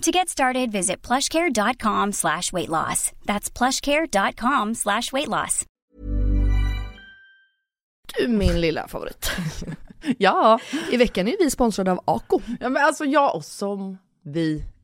To get started, visit plushcare.com slash weight loss. That's plushcare.com slash weight loss. Du min lilla favorit. Ja. I veckan är vi sponsrade av Ako. ja, men alltså jag och som vi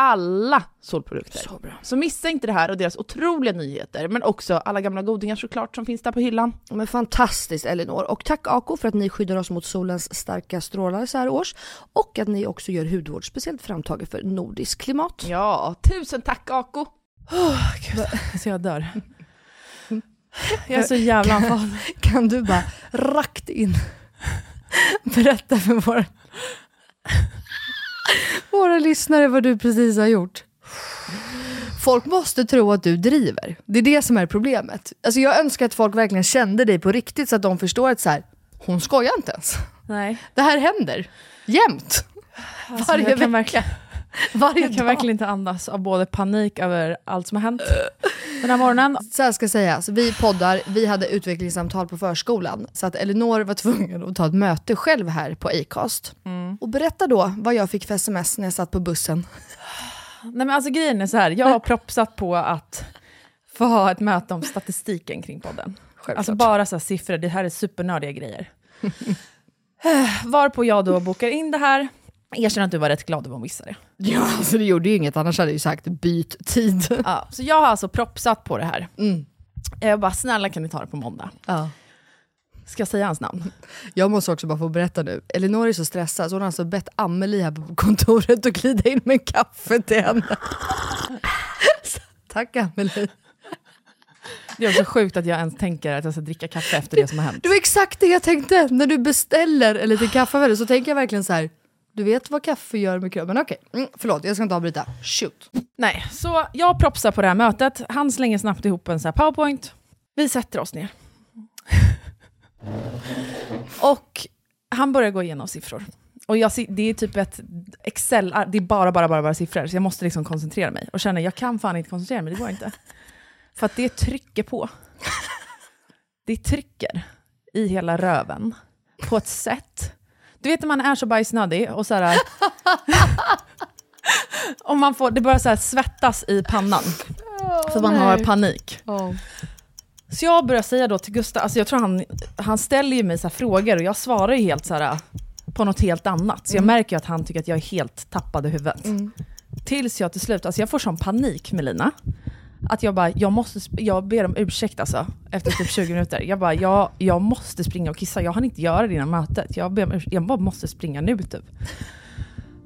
Alla solprodukter. Så bra. Så missa inte det här och deras otroliga nyheter, men också alla gamla godingar såklart som finns där på hyllan. Men fantastiskt Elinor. Och tack Ako för att ni skyddar oss mot solens starka strålar så här års. Och att ni också gör hudvård speciellt framtaget för nordiskt klimat. Ja, tusen tack Ako! Oh, Gud, så jag dör. Jag är så jävla andfådd. Kan du bara rakt in berätta för våra, våra lyssnare vad du precis har gjort? Folk måste tro att du driver. Det är det som är problemet. Alltså jag önskar att folk verkligen kände dig på riktigt så att de förstår att så här, hon skojar inte ens. Nej, Det här händer. Jämt. alltså, Varje vecka. verkligen... Varje Jag kan dag. verkligen inte andas av både panik över allt som har hänt den här morgonen. Så här ska sägas, vi poddar, vi hade utvecklingssamtal på förskolan. Så att Elinor var tvungen att ta ett möte själv här på Acast. Och berätta då vad jag fick för sms när jag satt på bussen. Nej men alltså grejen är så här, jag har propsat på att få ha ett möte om statistiken kring podden. Självklart. Alltså bara så här siffror, det här är supernördiga grejer. Varpå jag då bokar in det här, erkänner att du var rätt glad över att missa det. Ja, alltså det gjorde ju inget, annars hade jag ju sagt byt tid. Ja, så jag har alltså propsat på det här. Mm. Jag bara, snälla kan ni ta det på måndag? Ja. Ska jag säga hans namn? Jag måste också bara få berätta nu, Elinor är så stressad så hon har alltså bett Amelie här på kontoret att glida in med kaffe till henne. Så, Tack Amelie. Det är också sjukt att jag ens tänker att jag ska dricka kaffe efter det som har hänt. Det var exakt det jag tänkte, när du beställer en liten kaffe av henne så tänker jag verkligen så här. Du vet vad kaffe gör med kroppen. Okej, okay. mm, förlåt jag ska inte avbryta. Shoot. Nej, så jag propsar på det här mötet. Han slänger snabbt ihop en så här powerpoint. Vi sätter oss ner. och han börjar gå igenom siffror. Och jag, det är typ ett Excel, ah, det är bara, bara, bara, bara siffror, så jag måste liksom koncentrera mig. Och känner, jag kan fan inte koncentrera mig, det går inte. För att det trycker på. Det trycker i hela röven på ett sätt. Du vet när man är så bajsnödig och så här... och man får, det börjar så svettas i pannan. för man har panik. Så jag börjar säga då till Gustav, alltså jag tror han, han ställer ju mig så här frågor och jag svarar ju helt så här på något helt annat. Så jag märker ju att han tycker att jag är helt tappad i huvudet. Tills jag till slut, alltså jag får sån panik Melina. Att jag bara, jag måste, jag ber om ursäkt alltså, efter typ 20 minuter. Jag bara, jag, jag måste springa och kissa, jag hann inte göra det innan mötet. Jag, ber om ursäkt, jag bara måste springa nu typ.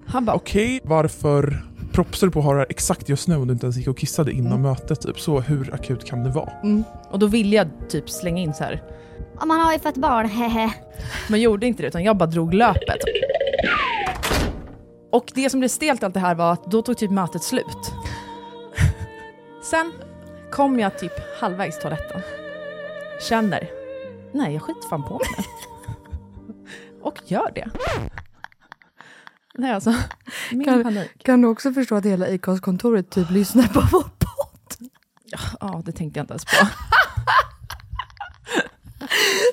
Han bara, Okej, varför propsar du på att ha det här exakt just nu om du inte ens gick och kissade innan mötet? Typ. Så hur akut kan det vara? och då ville jag typ slänga in så här. Om man har ju fått barn, hehe. Men gjorde inte det, utan jag bara drog löpet. Och det som blev stelt allt det här var att då tog typ mötet slut. Sen kom jag typ halvvägs till toaletten. Känner, nej jag skiter fan på mig. Och gör det. Nej alltså, min Kan- panik. Kan du också förstå att hela Acast-kontoret typ lyssnar på vår podd? Ja, det tänkte jag inte ens på.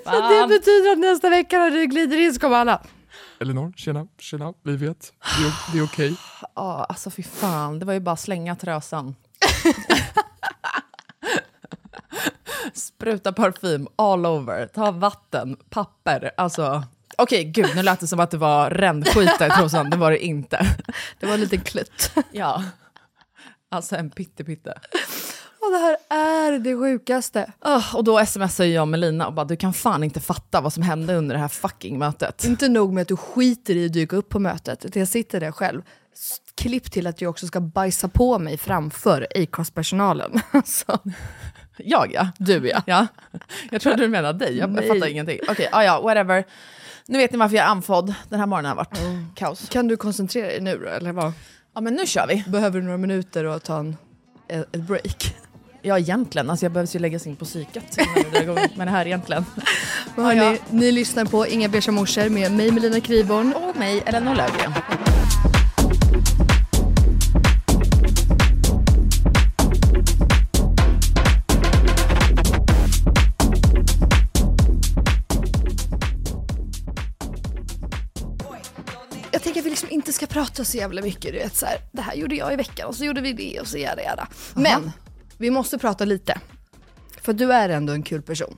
Så det betyder att nästa vecka när du glider in så kommer alla. Elinor, tjena, tjena, vi vet. Det är, det är okej. Ja, alltså fy fan. Det var ju bara att slänga trösan. Spruta parfym all over, ta vatten, papper, alltså. Okej, gud, nu lät det som att det var rännskita i trosan, det var det inte. Det var en liten klutt. Ja. Alltså en pytte-pytte. Och det här är det sjukaste. Öh, och då smsar jag Melina och bara, du kan fan inte fatta vad som hände under det här fucking mötet. Inte nog med att du skiter i att dyka upp på mötet, utan jag sitter där själv. Klipp till att jag också ska bajsa på mig framför Acast-personalen. Alltså, Jag ja. du ja. Ja, jag trodde du menade dig. Jag Nej. fattar ingenting. Okej, ja, ja, whatever. Nu vet ni varför jag är andfådd. Den här morgonen har varit kaos. Kan du koncentrera dig nu då, eller vad? Ja, men nu kör vi. Behöver du några minuter och ta en, ett ett break? Ja, egentligen. Alltså jag behövs ju läggas in på psyket med det här egentligen. Men hörni, Ni lyssnar på Inga beiga morsor med mig Melina Kriborn. Och mig, Elinor Löfgren. Inte ska prata så jävla mycket. Du vet, så här, det här gjorde jag i veckan och så gjorde vi det och så jävla jävla. Men vi måste prata lite. För du är ändå en kul person.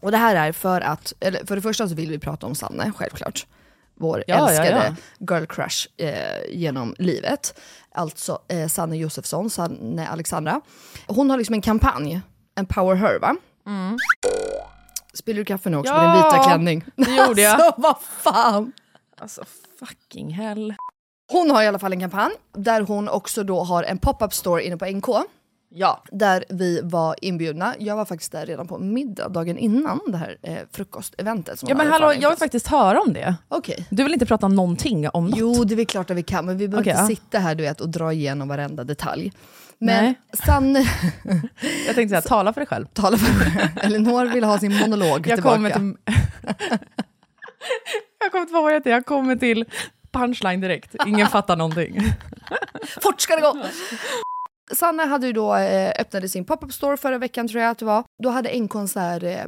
Och det här är för att, eller för det första så vill vi prata om Sanne, självklart. Vår Ja, ja, älskade ja. girl crush eh, genom livet. Alltså eh, Sanne Josefsson, Sanne Alexandra. Hon har liksom en kampanj, en power her va? Spiller du kaffe nu också med din Ja, vita klänning? det gjorde jag. Alltså vad fan! Alltså fucking hell. Hon har i alla fall en kampanj där hon också då har en pop-up store inne på NK. Ja. Där vi var inbjudna. Jag var faktiskt där redan på middag dagen innan det här eh, frukosteventet. som Ja men hallå, jag vill faktiskt höra om det. Okej. Du vill inte prata någonting om något? Jo, det är väl klart att vi kan, men vi behöver Okej, inte ja. sitta här du vet, och dra igenom varenda detalj. Men Nej. Sanne, Jag tänkte säga, tala för dig själv. tala för Elinor vill ha sin monolog Jag tillbaka. kommer till... jag kommer till vad heter det? Jag kommer till punchline direkt. Ingen fattar någonting. Fort ska det gå! Sanne hade ju då eh, öppnade sin pop-up store förra veckan tror jag att det var. Då hade en så här, eh,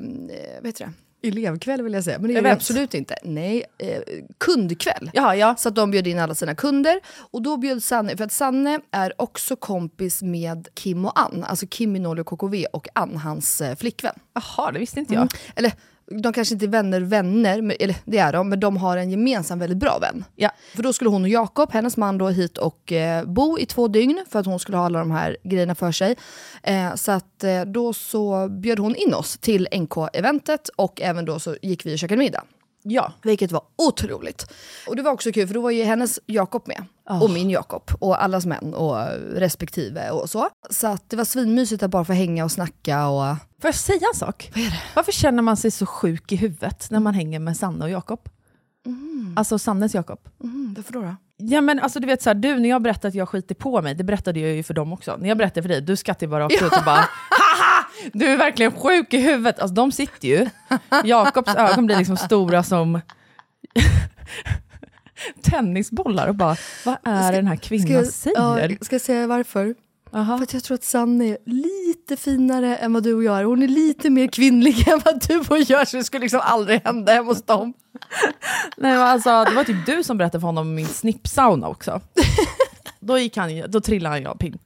vad heter det? Elevkväll vill jag säga, men det är det absolut inte. Nej, eh, kundkväll. Ja, ja. Så att de bjöd in alla sina kunder. Och då bjöd Sanne, för att Sanne är också kompis med Kim och Ann. Alltså Kim Minoli och KKV och Ann, hans eh, flickvän. Jaha, det visste inte jag. Eller de kanske inte är vänner vänner, men, eller det är de, men de har en gemensam väldigt bra vän. Ja. För då skulle hon och Jakob, hennes man, då hit och eh, bo i två dygn för att hon skulle ha alla de här grejerna för sig. Eh, så att eh, då så bjöd hon in oss till NK-eventet och även då så gick vi och käkade middag. Ja. Vilket var otroligt. Och det var också kul för då var ju hennes Jakob med. Och min Jakob. Och allas män och respektive och så. Så att det var svinmysigt att bara få hänga och snacka och... Får jag säga en sak? Varför känner man sig så sjuk i huvudet när man hänger med Sanna och Jakob? Alltså Sannes Jakob. Mm, varför då? då? Ja men alltså du vet så här, du när jag berättade att jag skiter på mig, det berättade jag ju för dem också. När jag berättade för dig, du skrattade bara rakt ut och bara! Du är verkligen sjuk i huvudet. Alltså de sitter ju, Jakobs ögon blir liksom stora som tennisbollar och bara, vad är det den här kvinnan Ska, säger? ja, ska jag säga varför? Aha. För att jag tror att Sanne är lite finare än vad du och jag är. Hon är lite mer kvinnlig än vad du och jag är, så det skulle liksom aldrig hända hemma hos dem. Nej, men alltså, det var typ du som berättade för honom om min snippsauna också. då, gick han, ju- då trillade han jag pinn.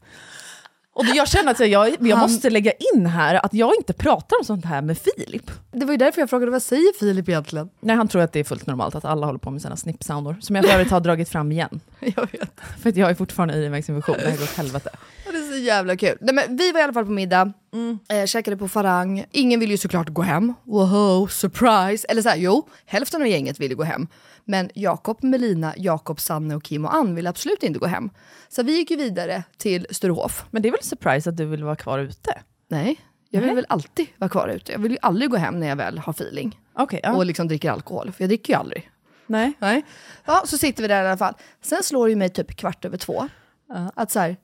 Och jag känner att jag, jag, jag Han- måste lägga in här att jag inte pratar om sånt här med Filip. Det var ju därför jag frågade, vad säger Filip egentligen? Nej, han tror att det är fullt normalt att alla håller på med sina snippsaunor. Som jag för övrigt har dragit fram igen. Jag vet. För att jag är fortfarande i urinvägsinfektion, det här går åt helvete. Det är så jävla kul. Nej, men vi var i alla fall på middag, eh, käkade på Farang. Ingen ville ju såklart gå hem. Woho, surprise! Eller så här, jo, hälften av gänget ville gå hem. Men Jakob, Melina, Jakob, Sanne och Kim och Ann ville absolut inte gå hem. Så vi gick ju vidare till Sturehof. Men det är väl surprise att du vill vara kvar ute? Nej, jag vill Nej. väl alltid vara kvar ute. Jag vill ju aldrig gå hem när jag väl har feeling. Okej, ja. Och liksom dricker alkohol, för jag dricker ju aldrig. Nej. Nej. Ja, så sitter vi där i alla fall. Sen slår det ju mig typ kvart över två. Ja. Att så här,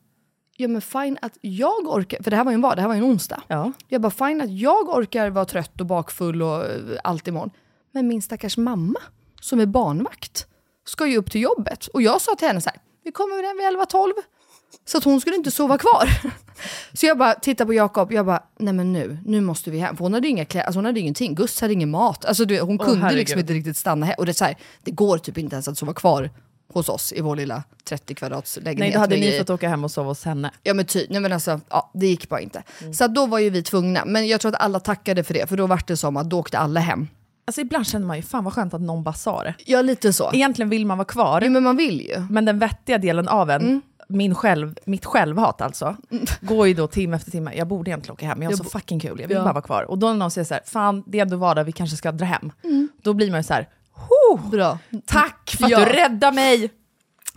ja men fine att jag orkar, för det här var ju en vad, det här var ju en onsdag. Ja. Jag bara fine att jag orkar vara trött och bakfull och eh, allt imorgon. Men min stackars mamma, som är barnvakt, ska ju upp till jobbet. Och jag sa till henne så här, vi kommer väl hem vid 11-12. Så att hon skulle inte sova kvar. Så jag bara tittar på Jakob, jag bara, nej men nu, nu måste vi hem. För hon hade ju inga kläder, alltså hon hade ingenting. Gus hade ingen mat. Alltså du, hon Åh, kunde herregud. liksom inte riktigt stanna hem. Och det, är så här, det går typ inte ens att sova kvar hos oss i vår lilla 30 kvadrats lägenhet. Nej, då hade ni fått åka hem och sova hos henne. Ja men ty, nej men alltså, ja, det gick bara inte. Så att då var ju vi tvungna. Men jag tror att alla tackade för det, för då var det som att då åkte alla hem. Alltså ibland känner man ju, fan vad skönt att någon bara sa det. Ja lite så. Egentligen vill man vara kvar, Jo men man vill ju. men den vettiga delen av en, min själv, mitt självhat alltså, går ju då timme efter timme. Jag borde egentligen åka hem, jag har Jag så fucking kul, jag vill Ja. bara vara kvar. Och då när någon säger så här, fan det är ändå vardag, vi kanske ska dra hem. Då blir man ju så här, "Ho, Bra. tack för att Ja. du räddar mig!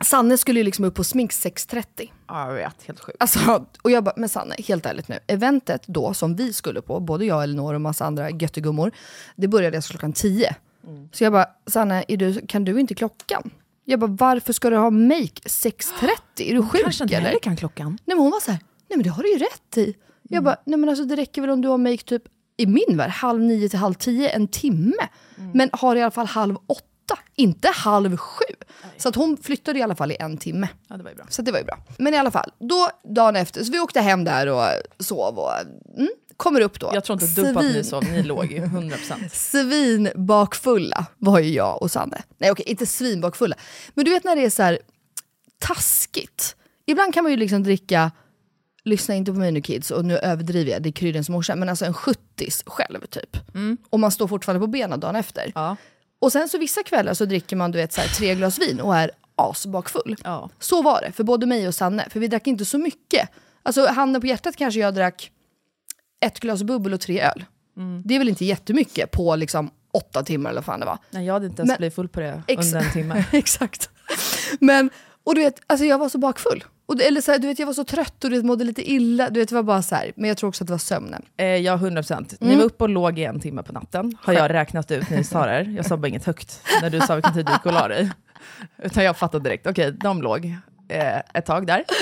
Sanne skulle ju liksom upp på smink 6.30. Ja, jag vet, helt sjukt. Alltså, och jag bara, men Sanne, helt ärligt nu. Eventet då som vi skulle på, både jag, Elinor och massa andra göttegummor, det började alltså klockan 10. Så jag bara, Sanne, är du, kan du inte klockan? Jag bara, varför ska du ha make 6.30? Är du sjuk Kanske eller? heller kan klockan. Nej men hon var så här, nej men det har du ju rätt i. Jag bara, nej men alltså det räcker väl om du har make typ, i min värld, halv nio till halv tio, en timme. Men har i alla fall halv åtta, inte halv sju. Så att hon flyttade i alla fall i en timme. Ja, det var ju bra. Så det var ju bra. Men i alla fall, då dagen efter, så vi åkte hem där och sov och mm, kommer upp då. Jag tror inte ett dugg på att ni sov, ni låg ju 100%. Svinbakfulla var ju jag och Sanne. Nej okej, inte svinbakfulla. Men du vet när det är så här taskigt. Ibland kan man ju liksom dricka, lyssna inte på mig nu kids, och nu överdriver jag, det är kryddens morsa, men alltså en 70 själv typ. Och man står fortfarande på benen dagen efter. Ja. Och sen så vissa kvällar så dricker man du vet, så här, tre glas vin och är asbakfull. Ja. Så var det för både mig och Sanne, för vi drack inte så mycket. Alltså handen på hjärtat kanske jag drack ett glas bubbel och tre öl. Det är väl inte jättemycket på liksom åtta timmar eller vad fan det var. Nej, jag hade inte ens Men- blivit full på det under en timme. Exakt. Men, och du vet, alltså jag var så bakfull. Och, eller så här, du vet, jag var så trött och du vet, mådde lite illa. Du vet, det var bara så här. Men jag tror också att det var sömnen. Eh, ja, 100%. Ni Mm. var uppe och låg i en timme på natten, har jag räknat ut när ni sa det. Jag sa bara inget högt när du sa vilken tid du gick och la dig. Utan jag fattade direkt, okej, de låg eh, ett tag där.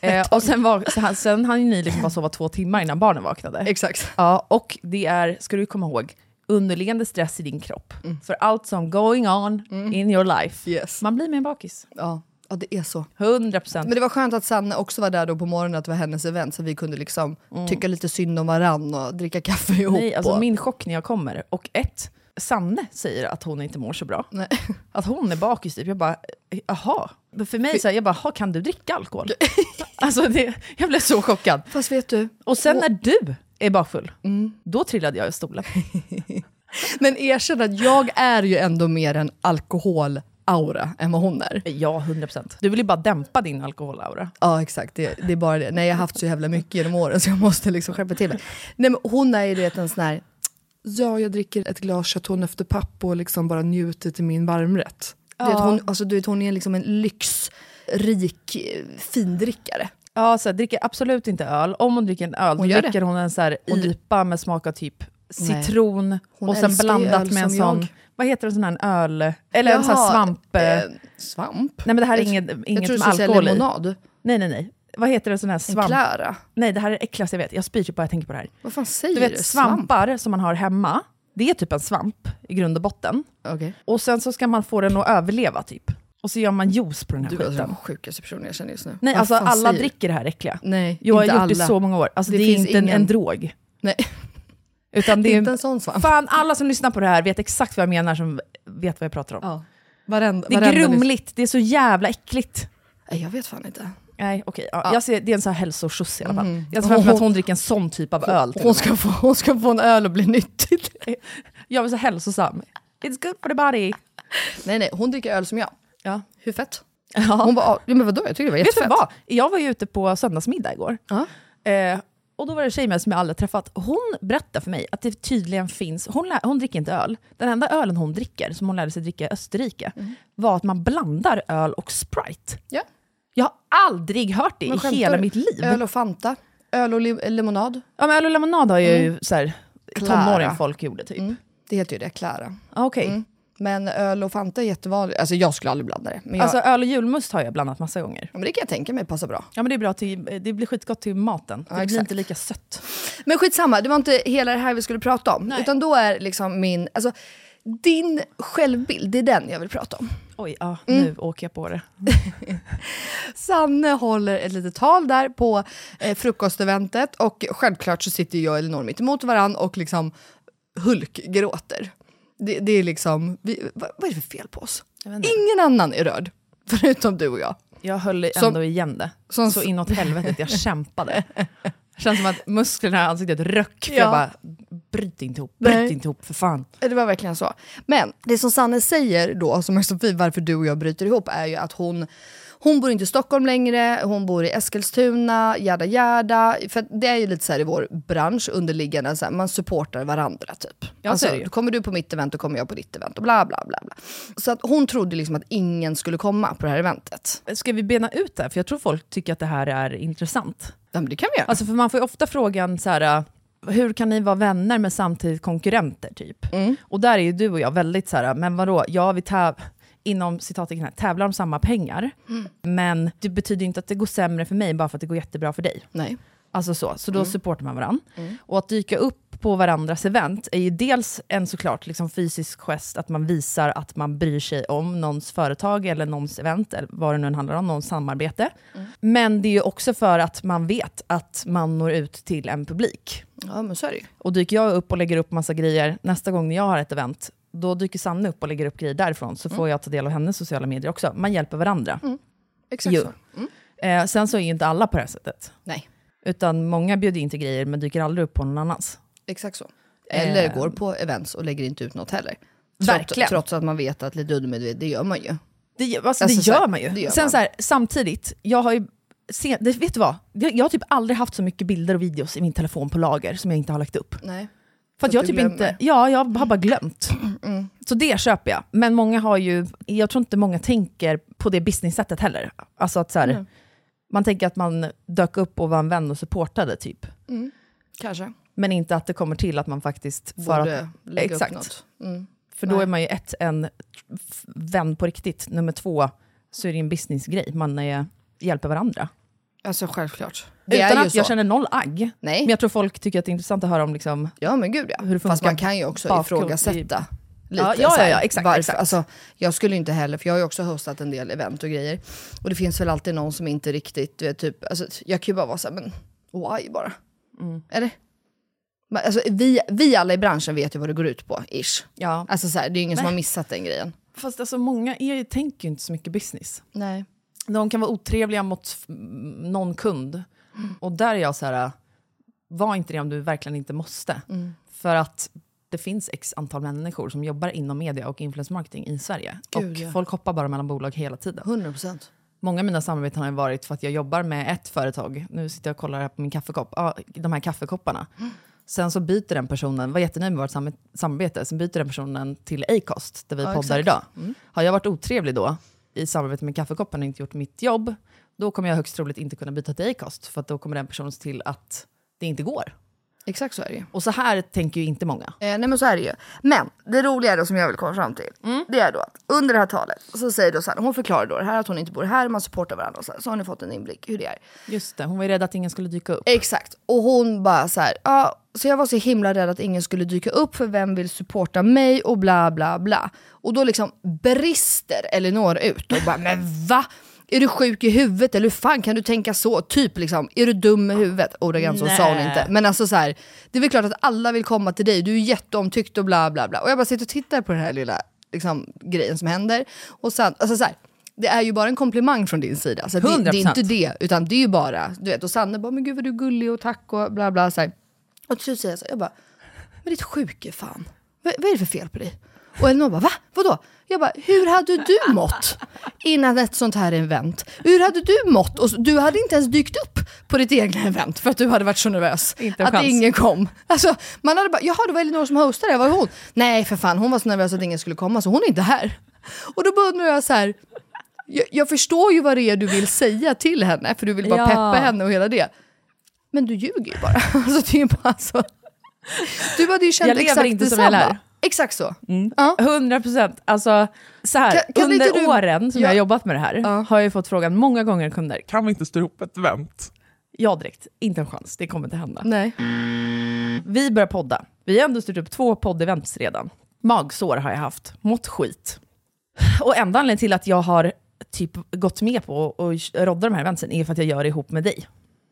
Eh, och sen, var, så, han- sen hann ni liksom bara sova två timmar innan barnen vaknade. Exakt. Ja, och det är, ska du komma ihåg, underliggande stress i din kropp. För allt som going on in your life. Yes. Man blir mer bakis. Ja, ja, det är så. 100%. Men det var skönt att Sanne också var där då på morgonen, att det var hennes event, så vi kunde liksom tycka lite synd om varann och dricka kaffe ihop. Nej, alltså och, min chock när jag kommer, och ett, Sanne säger att hon inte mår så bra. Nej. Att hon är bakis typ. Jag bara, jaha. För mig så här, jag bara, "Ha, kan du dricka alkohol? alltså det, jag blev så chockad. Fast vet du, Och sen när du är bakfull, då trillade jag i stolen. men erkänn att jag är ju ändå mer en alkoholaura än vad hon är. Ja, 100%. Du vill ju bara dämpa din alkoholaura. Ja exakt, det, det är bara det. Nej, jag har haft så jävla mycket genom åren så jag måste liksom skärpa till mig. Nej, men hon är ju du vet, en sån här, ja jag dricker ett glas Chateauneuf de Pape och liksom bara njuter till min varmrätt. Du, vet, hon, alltså, du vet, hon är liksom en lyxrik eh, findrickare. Ja, så här, dricker absolut inte öl. Om hon dricker en öl, Hon då dricker hon en så här IPA med smak av typ citron Hon och sen blandat med en sån, jag. vad heter en sån här öl, eller en sån här Jaha, svamp... Eh, svamp? nej men det här är jag- inget, Jag inget tror med du alkohol i. lemonad. Nej nej nej. Vad heter en sån här En svamp? Klara. Nej det här är det äckligaste jag vet, jag spyr typ bara jag tänker på det här. Vad fan säger Du vet svampar som man har hemma, det är typ en svamp i grund och botten. Okej. Och sen så ska man få den att överleva typ. Och så gör man juice på den här Du är skiten. den sjukaste personen jag känner just nu. Nej Vad alltså alla säger- dricker det här äckliga. Nej, Jag har gjort alla. det i så många år. Alltså Det det, är inte en, ingen- en drog. Nej, Utan det är inte en sån svamp. Fan, alla som lyssnar på det här vet exakt vad jag menar som vet vad jag pratar om. Ja. Varenda, Det är varenda grumligt, det är så jävla äckligt. Nej, jag vet fan inte. Nej okej, ja. Ja. jag ser, det är en sån här hälsoskjuts i alla fall. Mhm. Jag ser framför att hon dricker en sån typ av öl. Hon ska, få, hon ska få en öl och bli nyttig. Jag vill så hälsosam. It's good for the body. nej, nej, hon dricker öl som jag. Ja. Hur fett? Ja. Hon bara, ja, men vadå, jag tycker det var Vet du jättefett. vad? Jag var ju ute på söndagsmiddag igår. Ja. Eh, och då var det en tjej med som jag aldrig träffat. Hon berättade för mig att det tydligen finns, hon, lä, hon dricker inte öl. Den enda ölen hon dricker, som hon lärde sig dricka i Österrike, var att man blandar öl och Sprite. Ja. Jag har aldrig hört det i hela mitt liv. Öl och Fanta, öl och li- lemonad. Ja, men öl och lemonad har ju så här, tonåring folk gjorde typ. Mm. Det heter ju det, Klara. Ah, Okej. Mm. Men öl och Fanta är jättevanligt. Alltså jag skulle aldrig blanda det. Men, jag, Alltså öl och julmust har jag blandat massa gånger. ja, men det kan jag tänka mig passar bra. Ja men det är bra till, det blir skitgott till maten. Ja, det blir exakt. inte lika sött. Men skitsamma, det var inte hela det här vi skulle prata om. Nej. Utan då är liksom min, alltså din självbild, det är den jag vill prata om. Oj, ja, Mm. nu åker jag på det. Sanne håller ett litet tal där på eh, frukosteventet och självklart så sitter jag och Elinor mitt emot varandra och liksom hulkgråter. Det, det är liksom, vi, vad, vad är det för fel på oss? Ingen annan är rörd, förutom du och jag. jag höll Som- ändå igen det. som- så inåt helvetet, jag kämpade. Känns som att musklerna i ansiktet röck. För Ja. Jag bara, bryt inte ihop, bryt Nej. inte ihop för fan. Det var verkligen så. Men det som Sanne säger då, som är så fint varför du och jag bryter ihop, är ju att hon hon bor inte i Stockholm längre, hon bor i Eskilstuna, jada jada. För det är ju lite så här i vår bransch, underliggande, så här, man supportar varandra typ. Ja, alltså, kommer du på mitt event, då kommer jag på ditt event och bla bla bla. bla. Så att hon trodde liksom att ingen skulle komma på det här eventet. Ska vi bena ut det här? För jag tror folk tycker att det här är intressant. Ja men det kan vi göra. Alltså för man får ju ofta frågan så här, hur kan ni vara vänner men samtidigt konkurrenter typ? Mm. Och där är ju du och jag väldigt så här, men vadå, ja vi täv inom citattecken tävlar om samma pengar, Mm. men det betyder inte att det går sämre för mig bara för att det går jättebra för dig. Nej. Alltså så, så Mm. då supportar man varandra. Och att dyka upp på varandras event är ju dels en såklart liksom fysisk gest, att man visar att man bryr sig om någons företag eller någons event, eller vad det nu handlar om, någons samarbete. Mm. Men det är ju också för att man vet att man når ut till en publik. Ja men så är det ju. Och dyker jag upp och lägger upp massa grejer, nästa gång när jag har ett event, då dyker Sanne upp och lägger upp grejer därifrån, så får jag ta del av hennes sociala medier också. Man hjälper varandra. Exakt Jo. så. Mm. Eh, sen så är ju inte alla på det här sättet. Nej, Utan många bjuder in till grejer men dyker aldrig upp på någon annans. exakt så. Eller Eh. går på events och lägger inte ut något heller. Verkligen. trots att man vet att lite undermedvetet, det gör man ju. Det, alltså, Alltså, det så gör här, man ju. gör Sen man. Så här, samtidigt, jag har ju... Se, det, vet du vad? Jag, jag har typ aldrig haft så mycket bilder och videos i min telefon på lager som jag inte har lagt upp. Nej. För att För jag typ du inte... glömmer. Ja, jag har bara glömt. Mm. Så det köper jag. Men många har ju... Jag tror inte många tänker på det business-sättet heller. Alltså att så här, Mm. Man tänker att man dök upp och var en vän och supportade typ. Kanske. Men inte att det kommer till att man faktiskt... För, Borde att, lägga exakt. upp något. Mm. för då Nej. är man ju ett, en vän på riktigt. Nummer två, så är det en businessgrej. Man är, hjälper varandra. Alltså självklart. Det Utan att jag känner noll agg. Nej, Men jag tror folk tycker att det är intressant att höra om liksom, ja men gud ja. hur det Fast funkar man kan ju också bakom- ifrågasätta. Lite, Ja, ja, ja, ja, exakt, varför, exakt. Alltså, jag skulle inte heller, för jag har ju också hostat en del event och grejer. Och det finns väl alltid någon som inte riktigt, vet, typ, alltså, jag kan ju bara vara såhär, men why bara? Mm. Eller? Alltså, vi, vi alla i branschen vet ju vad det går ut på, ish. Ja. Alltså så här, det är ju ingen som Nej. har missat den grejen. Fast alltså, många är, tänker ju inte så mycket business. Nej. De kan vara otrevliga mot någon kund. Och där är jag så här, var inte det om du verkligen inte måste. Mm. För att det finns x antal människor som jobbar inom media och influencer marketing i Sverige. Gud, och ja. folk hoppar bara mellan bolag hela tiden. 100 procent. Många av mina samarbeten har varit för att jag jobbar med ett företag. Nu sitter jag och kollar här på min kaffekopp. Ja, de här kaffekopparna. Sen så byter den personen, var jättenöjd med vårt sam- samarbete, sen byter den personen till Acast, där vi Ja, poddar exakt. idag. Har jag varit otrevlig då i samarbete med kaffekoppen och inte gjort mitt jobb, då kommer jag högst troligt inte kunna byta till Acast, för att då kommer den personen se till att det inte går. Exakt så är det ju. Och så här tänker ju inte många. Eh, nej men så är det ju. Men det roliga då som jag vill komma fram till, det är då att under det här talet så säger då Sanna, hon förklarar då det här att hon inte bor här, man supportar varandra och så, här, så har ni fått en inblick hur det är. Just det, hon var ju rädd att ingen skulle dyka upp. Exakt. Och hon bara så här, ja, så jag var så himla rädd att ingen skulle dyka upp för vem vill supporta mig och bla bla bla. Och då liksom brister Elinor ut och bara, men va? Är du sjuk i huvudet eller hur fan kan du tänka så? Typ liksom, är du dum i huvudet? Ordagrant så sa hon inte. Men alltså så här, det är väl klart att alla vill komma till dig, du är jätteomtyckt och bla bla bla. Och jag bara sitter och tittar på den här lilla liksom, grejen som händer. Och sen, alltså så här, det är ju bara en komplimang från din sida. Så det, det är 100%. inte det, utan det är ju bara, du vet, och Sanne bara, men gud vad du är gullig och tack och bla bla. Så här. Och till slut säger jag så här, jag bara, men ditt sjuke fan, vad, vad är det för fel på dig? Och Elinor bara, va? Vadå? Jag bara, hur hade du mått innan ett sånt här event? Hur hade du mått? Och du hade inte ens dykt upp på ditt egna event för att du hade varit så nervös Inte att chans. ingen kom. Alltså, man hade bara, jaha det var Elinor som hostade, var hon? Nej för fan, hon var så nervös att ingen skulle komma så hon är inte här. Och då undrar jag så här, jag, jag förstår ju vad det är du vill säga till henne, för du vill bara Ja. peppa henne och hela det. Men du ljuger ju bara. Alltså, det är ju bara så. Du hade ju känt Jag lever exakt inte som detsamma. jag lär. Exakt så. 100 procent. Alltså, så här, Kan- kan under du- åren som Ja. jag har jobbat med det här Ja. har jag ju fått frågan många gånger kunder. Kan vi inte styra ihop ett event? Ja direkt, inte en chans. Det kommer inte hända. Nej. Vi börjar podda. Vi har ändå styrt upp två poddevents redan. Magsår har jag haft, mått skit. Och enda anledningen till att jag har typ gått med på att rodda de här eventsen är för att jag gör det ihop med dig.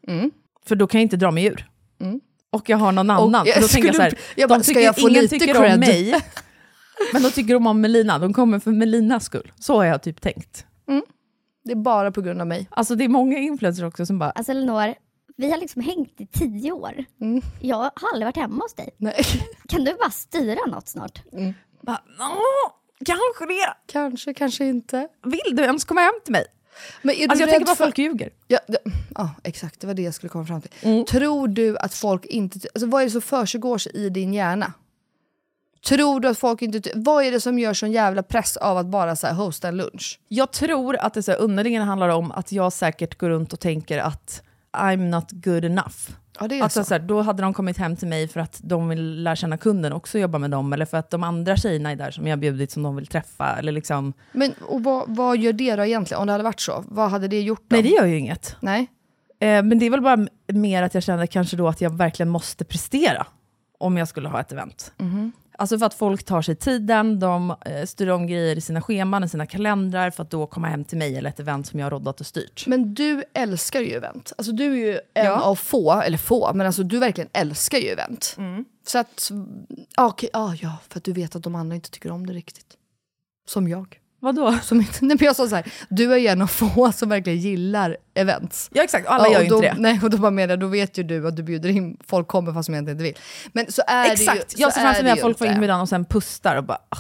Mm. För då kan jag inte dra mig ur. Mm. Och jag har någon annan. jag då tänker jag så här, jag bara, de tycker, jag få ingen lite tycker cred? om mig, men de tycker om Melina. De kommer för Melinas skull. Så har jag typ tänkt. Det är bara på grund av mig. Alltså det är många influencers också som bara, Alltså Elinor, vi har liksom hängt i tio år. Mm. Jag har aldrig varit hemma hos dig. Nej. Kan du bara styra något snart? bara "Åh, kanske det. Kanske, kanske inte. Vill du ens komma hem till mig? Men är du Alltså jag tänker bara för... folk ljuger. Ja, det, ja, exakt. Det var det jag skulle komma fram till. Mm. Tror du att folk inte... Alltså, vad är det som försiggår i din hjärna? Tror du att folk inte... Vad är det som gör sån jävla press av att bara så här, hosta en lunch? Jag tror att det så här, underliggande handlar om att jag säkert går runt och tänker att I'm not good enough. Ja, det är Alltså, så. så här, då hade de kommit hem till mig för att de vill lära känna kunden och också jobba med dem, eller för att de andra tjejerna är där som jag har bjudit som de vill träffa. Eller liksom. Men och vad, vad gör det då egentligen? Om det hade varit så, vad hade det gjort då? Nej, det gör ju inget. Nej? Eh, men det är väl bara mer att jag känner kanske då att jag verkligen måste prestera om jag skulle ha ett event. Mhm. Alltså för att folk tar sig tiden, de eh, styr om grejer i sina scheman, i sina kalendrar, för att då komma hem till mig eller ett event som jag har roddat och styrt. Men du älskar ju event. Alltså du är ju en Ja. av få, eller få, men alltså du verkligen älskar ju event. Mm. Så att, ja, okej, ja, ja, för att du vet att de andra inte tycker om det riktigt. Som jag. Vadå? Som inte, nej, men jag sa så här, du är ju en av få som verkligen gillar events. Ja exakt, alla Ja, gör ju då, inte det. Nej, och då bara menar då vet ju du att du bjuder in, folk kommer fast de egentligen inte vill. Men så är det ju Exakt, jag ser framför mig att folk får inbjudan och sen pustar och bara "Ah,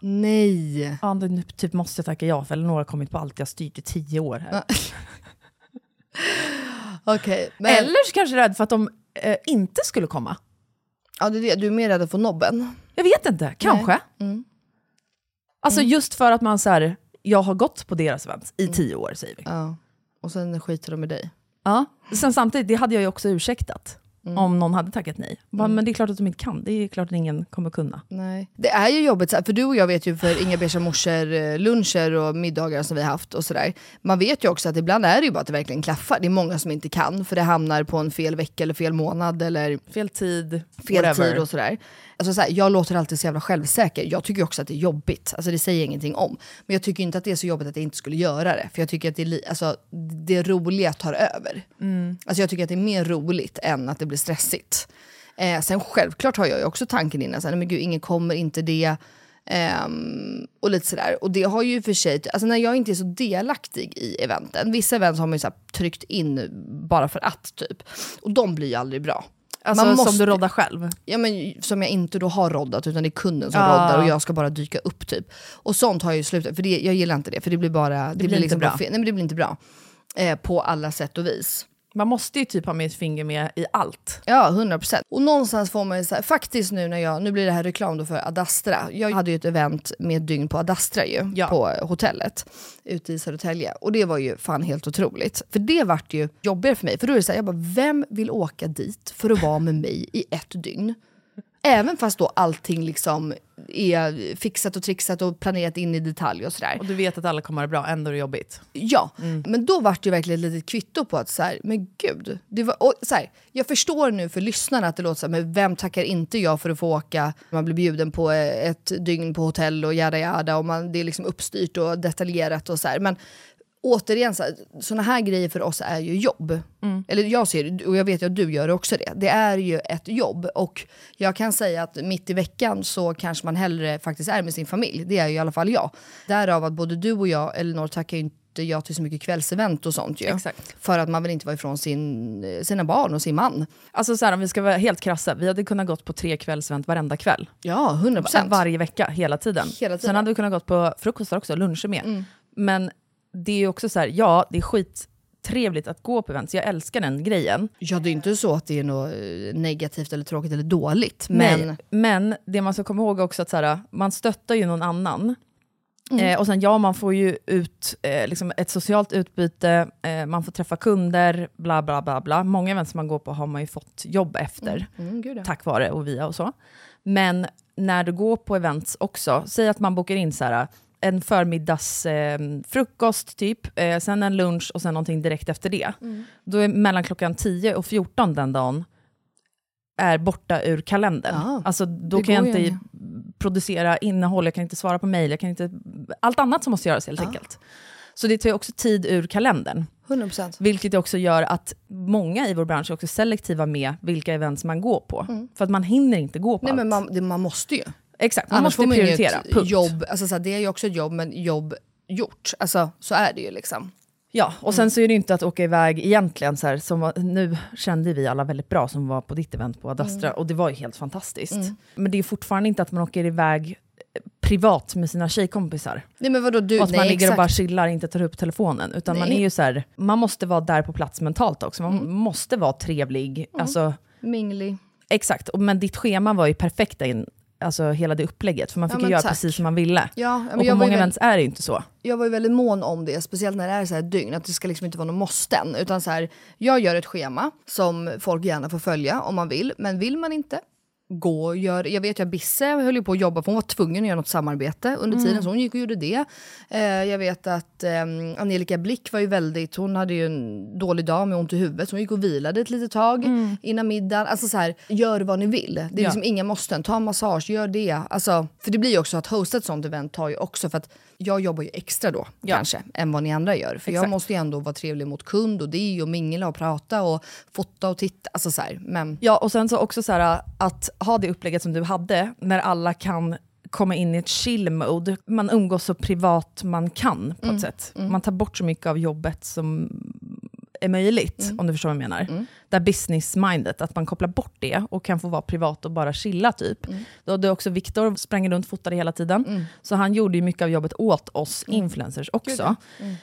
Nej. ja, nu typ måste jag tacka ja för Elinor har kommit på allt jag styrt i tio år här. Okej, men Eller så kanske rädd för att de eh, inte skulle komma. ja, det är det. du är mer rädd att få nobben. Jag vet inte, kanske. Mm. Alltså just för att man så här, jag har gått på deras event i tio år säger vi. Ja. Och sen skiter de i dig. Ja. Sen samtidigt, det hade jag ju också ursäktat. Mm. Om någon hade tackat nej. Bara, Men det är klart att de inte kan, det är klart att ingen kommer kunna. Nej. Det är ju jobbigt, för du och jag vet ju för Inga Beige morsor, eh, luncher och middagar som vi har haft och sådär. Man vet ju också att ibland är det ju bara att det verkligen klaffar. Det är många som inte kan för det hamnar på en fel vecka eller fel månad eller Fel tid, fel whatever. tid och sådär. Alltså så här, jag låter alltid så jävla självsäker. Jag tycker också att det är jobbigt. Alltså det säger jag ingenting om. Men jag tycker inte att det är så jobbigt att jag inte skulle göra det. För jag tycker att det, är li- alltså, det roliga tar över. Alltså jag tycker att det är mer roligt än att det blir stressigt. Eh, sen självklart har jag ju också tanken innan, så här, men gud, ingen kommer, inte det. Um, och lite sådär. Och det har ju för sig, alltså när jag inte är så delaktig i eventen, vissa event har man ju så här tryckt in bara för att typ. Och de blir ju aldrig bra. Alltså Man som måste- du roddar själv. Ja, men, som jag inte då har roddat, utan det är kunden som Ja. roddar och jag ska bara dyka upp typ. Och sånt har jag ju slutat, för det, jag gillar inte det, för det blir bara... Det, blir inte liksom bra. bara. Nej men det blir inte bra. Eh, på alla sätt och vis. Man måste ju typ ha med ett finger med i allt. Ja, 100%. Och någonstans får man ju så här, faktiskt nu när jag, nu blir det här reklam då för Adastra. Jag hade ju ett event med dygn på Adastra ju, Ja. på hotellet ute i Södertälje. Och det var ju fan helt otroligt. För det vart ju jobbigare för mig. För då är det så här, jag bara, vem vill åka dit för att vara med mig i ett dygn? Även fast då allting liksom är fixat och trixat och planerat in i detalj och sådär. Och du vet att alla kommer ha det bra, ändå är det jobbigt. Ja, men då vart det verkligen ett litet kvitto på att så här, men gud. Det var, och så här, jag förstår nu för lyssnarna att det låter så här, men vem tackar inte jag för att få åka? Man blir bjuden på eh, ett dygn på hotell och jada jada och man, det är liksom uppstyrt och detaljerat och så här. Men återigen, så här, såna här grejer för oss är ju jobb. Eller jag ser det, och jag vet att du gör också det. Det är ju ett jobb. Och jag kan säga att mitt i veckan så kanske man hellre faktiskt är med sin familj. Det är ju i alla fall jag. Därav att både du och jag, Elinor, tackar ju inte ja till så mycket kvällsevent och sånt ju. Exakt. För att man vill inte vara ifrån sin, sina barn och sin man. Alltså så här, om vi ska vara helt krassa, vi hade kunnat gått på tre kvällsevent varenda kväll. Ja, 100 procent. Varje vecka, hela tiden. Hela tiden. Mm. Sen hade vi kunnat gått på frukostar också, luncher med. Men det är ju också så här, ja, det är skittrevligt att gå på event, så jag älskar den grejen. Ja, det är inte så att det är något eh, negativt eller tråkigt eller dåligt. Men Men, men det man ska komma ihåg också att så här, man stöttar ju någon annan. Eh, och sen ja, man får ju ut eh, liksom ett socialt utbyte, eh, man får träffa kunder, bla bla bla. bla. Många event som man går på har man ju fått jobb efter, Mm, ja. tack vare och via och så. Men när du går på events också, säg att man bokar in så här, en förmiddags eh, typ, eh, sen en lunch och sen någonting direkt efter det. Då är mellan klockan 10 och 14 den dagen är borta ur kalendern. Ja, alltså, då kan jag inte producera innehåll, jag kan inte svara på mejl, jag kan inte... Allt annat som måste göras helt enkelt. Så det tar ju också tid ur kalendern. 100 procent. Vilket också gör att många i vår bransch är också selektiva med vilka events man går på. För att man hinner inte gå på Nej, allt. men man, det, man måste ju. Exakt, man Annars måste man prioritera. Punkt. jobb. Alltså, så här, det är ju också ett jobb, men jobb gjort. Alltså, så är det ju liksom. Ja, och sen så är det inte att åka iväg egentligen, så här, som nu kände vi alla väldigt bra som var på ditt event på Adastra, och det var ju helt fantastiskt. Men det är fortfarande inte att man åker iväg eh, privat med sina tjejkompisar. Nej men vadå du? och att nej, man ligger och exakt. bara chillar, inte tar upp telefonen. Utan man är ju så här, man måste vara där på plats mentalt också. Man måste vara trevlig. Alltså, Minglig. exakt, och, men ditt schema var ju perfekt in, alltså hela det upplägget. För man Ja, fick men ju göra tack. precis som man ville. Ja, och på många events är det ju inte så. jag var ju väldigt mån om det, speciellt när det är så här dygn, att det ska liksom inte vara någon måsten. Utan så här, jag gör ett schema som folk gärna får följa om man vill, men vill man inte, gå och gör. Jag vet att Bisse höll ju på att jobba, för hon var tvungen att göra något samarbete under tiden, så hon gick och gjorde det. Eh, jag vet att eh, Angelica Blick var ju väldigt, hon hade ju en dålig dag med ont i huvudet, så hon gick och vilade ett litet tag innan middagen. Alltså så här, gör vad ni vill. Det är Ja. liksom inga måsten. Ta en massage, gör det. Alltså, för det blir ju också att hosta ett sånt event tar ju också, för att jag jobbar ju extra då Ja. kanske, än vad ni andra gör. För jag Exakt. måste ju ändå vara trevlig mot kund och det att mingla och prata och fota och titta. Alltså så här, men Ja, och sen så också så här, att ha det upplägget som du hade, när alla kan komma in i ett chill-mode. Man umgås så privat man kan på ett sätt. Man tar bort så mycket av jobbet som är möjligt, om du förstår vad jag menar. Det här business-mindet, att man kopplar bort det och kan få vara privat och bara chilla typ. Då hade också Viktor sprang runt och fotade hela tiden. Så han gjorde ju mycket av jobbet åt oss influencers också.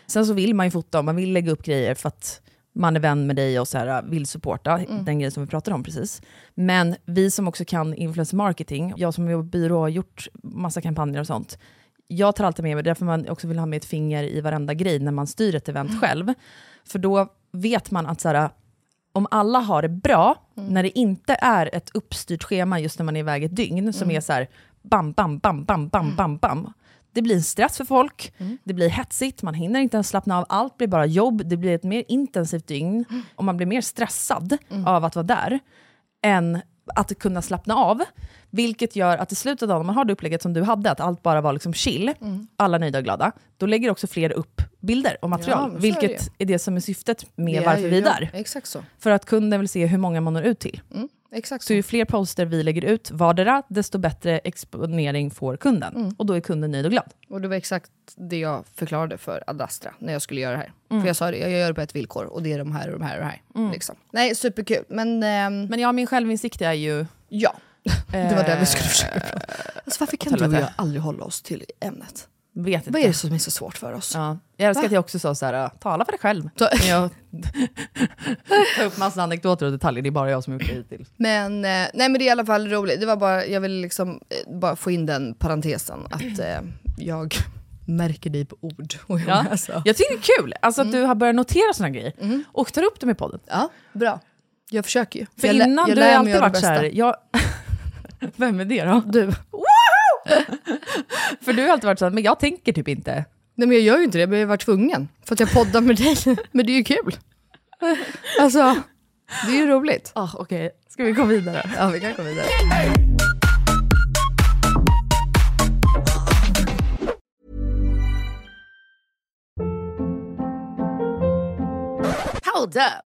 Sen så vill man ju fota och man vill lägga upp grejer för att man är vän med dig och så här, vill supporta den grejen som vi pratade om precis. Men vi som också kan influencer marketing, jag som jobbar på byrå har gjort massa kampanjer och sånt, jag tar alltid med mig, därför man också vill ha med ett finger i varenda grej när man styr ett event själv. För då vet man att så här, om alla har det bra, när det inte är ett uppstyrt schema just när man är iväg ett dygn, som är så här bam, bam, bam, bam, bam, bam, bam. Det blir en stress för folk, det blir hetsigt, man hinner inte ens slappna av, allt blir bara jobb, det blir ett mer intensivt dygn. Och man blir mer stressad av att vara där än att kunna slappna av. Vilket gör att i slutet av dagen, om man har det upplägget som du hade, att allt bara var liksom chill, alla nöjda och glada, då lägger också fler upp bilder och Ja, material. men så är det vilket är det som är syftet med det är varför ju vi är där. Exakt så. För att kunden vill se hur många man når ut till. Mm, exakt Så så. ju fler poster vi lägger ut vardera, desto bättre exponering får kunden. Mm. Och då är kunden nöjd och glad. Och det var exakt det jag förklarade för Adastra när jag skulle göra det här. Mm. För jag sa det, jag gör det på ett villkor och det är de här och de här och de här. Liksom. Nej, superkul. Men ehm, Men ja, min självinsikt är ju... ja, det var det vi skulle eh, försöka prata alltså, Varför kan du och jag aldrig hålla oss till ämnet? Vet inte. Vad är det som är så svårt för oss? Ja. Jag älskar Va? att jag också sa så här, tala för dig själv. Ta- jag, ta upp massa anekdoter och detaljer, det är bara jag som har gjort det hittills. Men, eh, nej men det är i alla fall roligt. Det var bara, jag ville liksom eh, bara få in den parentesen att eh, jag märker dig på ord. Och jag, Ja. alltså. Jag tycker det är kul alltså, att du har börjat notera såna grejer och tar upp dem i podden. ja, bra. Jag försöker ju. För jag innan, jag du har alltid varit så här, bästa. jag... Vem är det då? Du. För du har alltid varit så här, men jag tänker typ inte. Nej men jag gör ju inte det, men jag var tvungen. För att jag poddar med dig. Men det är ju kul. Alltså, det är ju roligt. Ah, Okej, ska vi gå vidare? Ja, vi kan gå vidare. Hold up.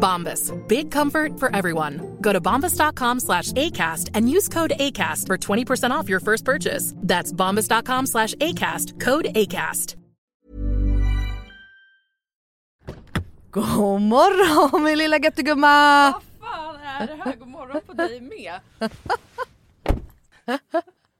Bombas. Big comfort for everyone. Go to bombas.com slash ACAST and use code ACAST for 20% off your first purchase. That's bombas.com slash ACAST. Code ACAST. God morgon min lilla göttegumma! Vad fan är det här? God morgon på dig med.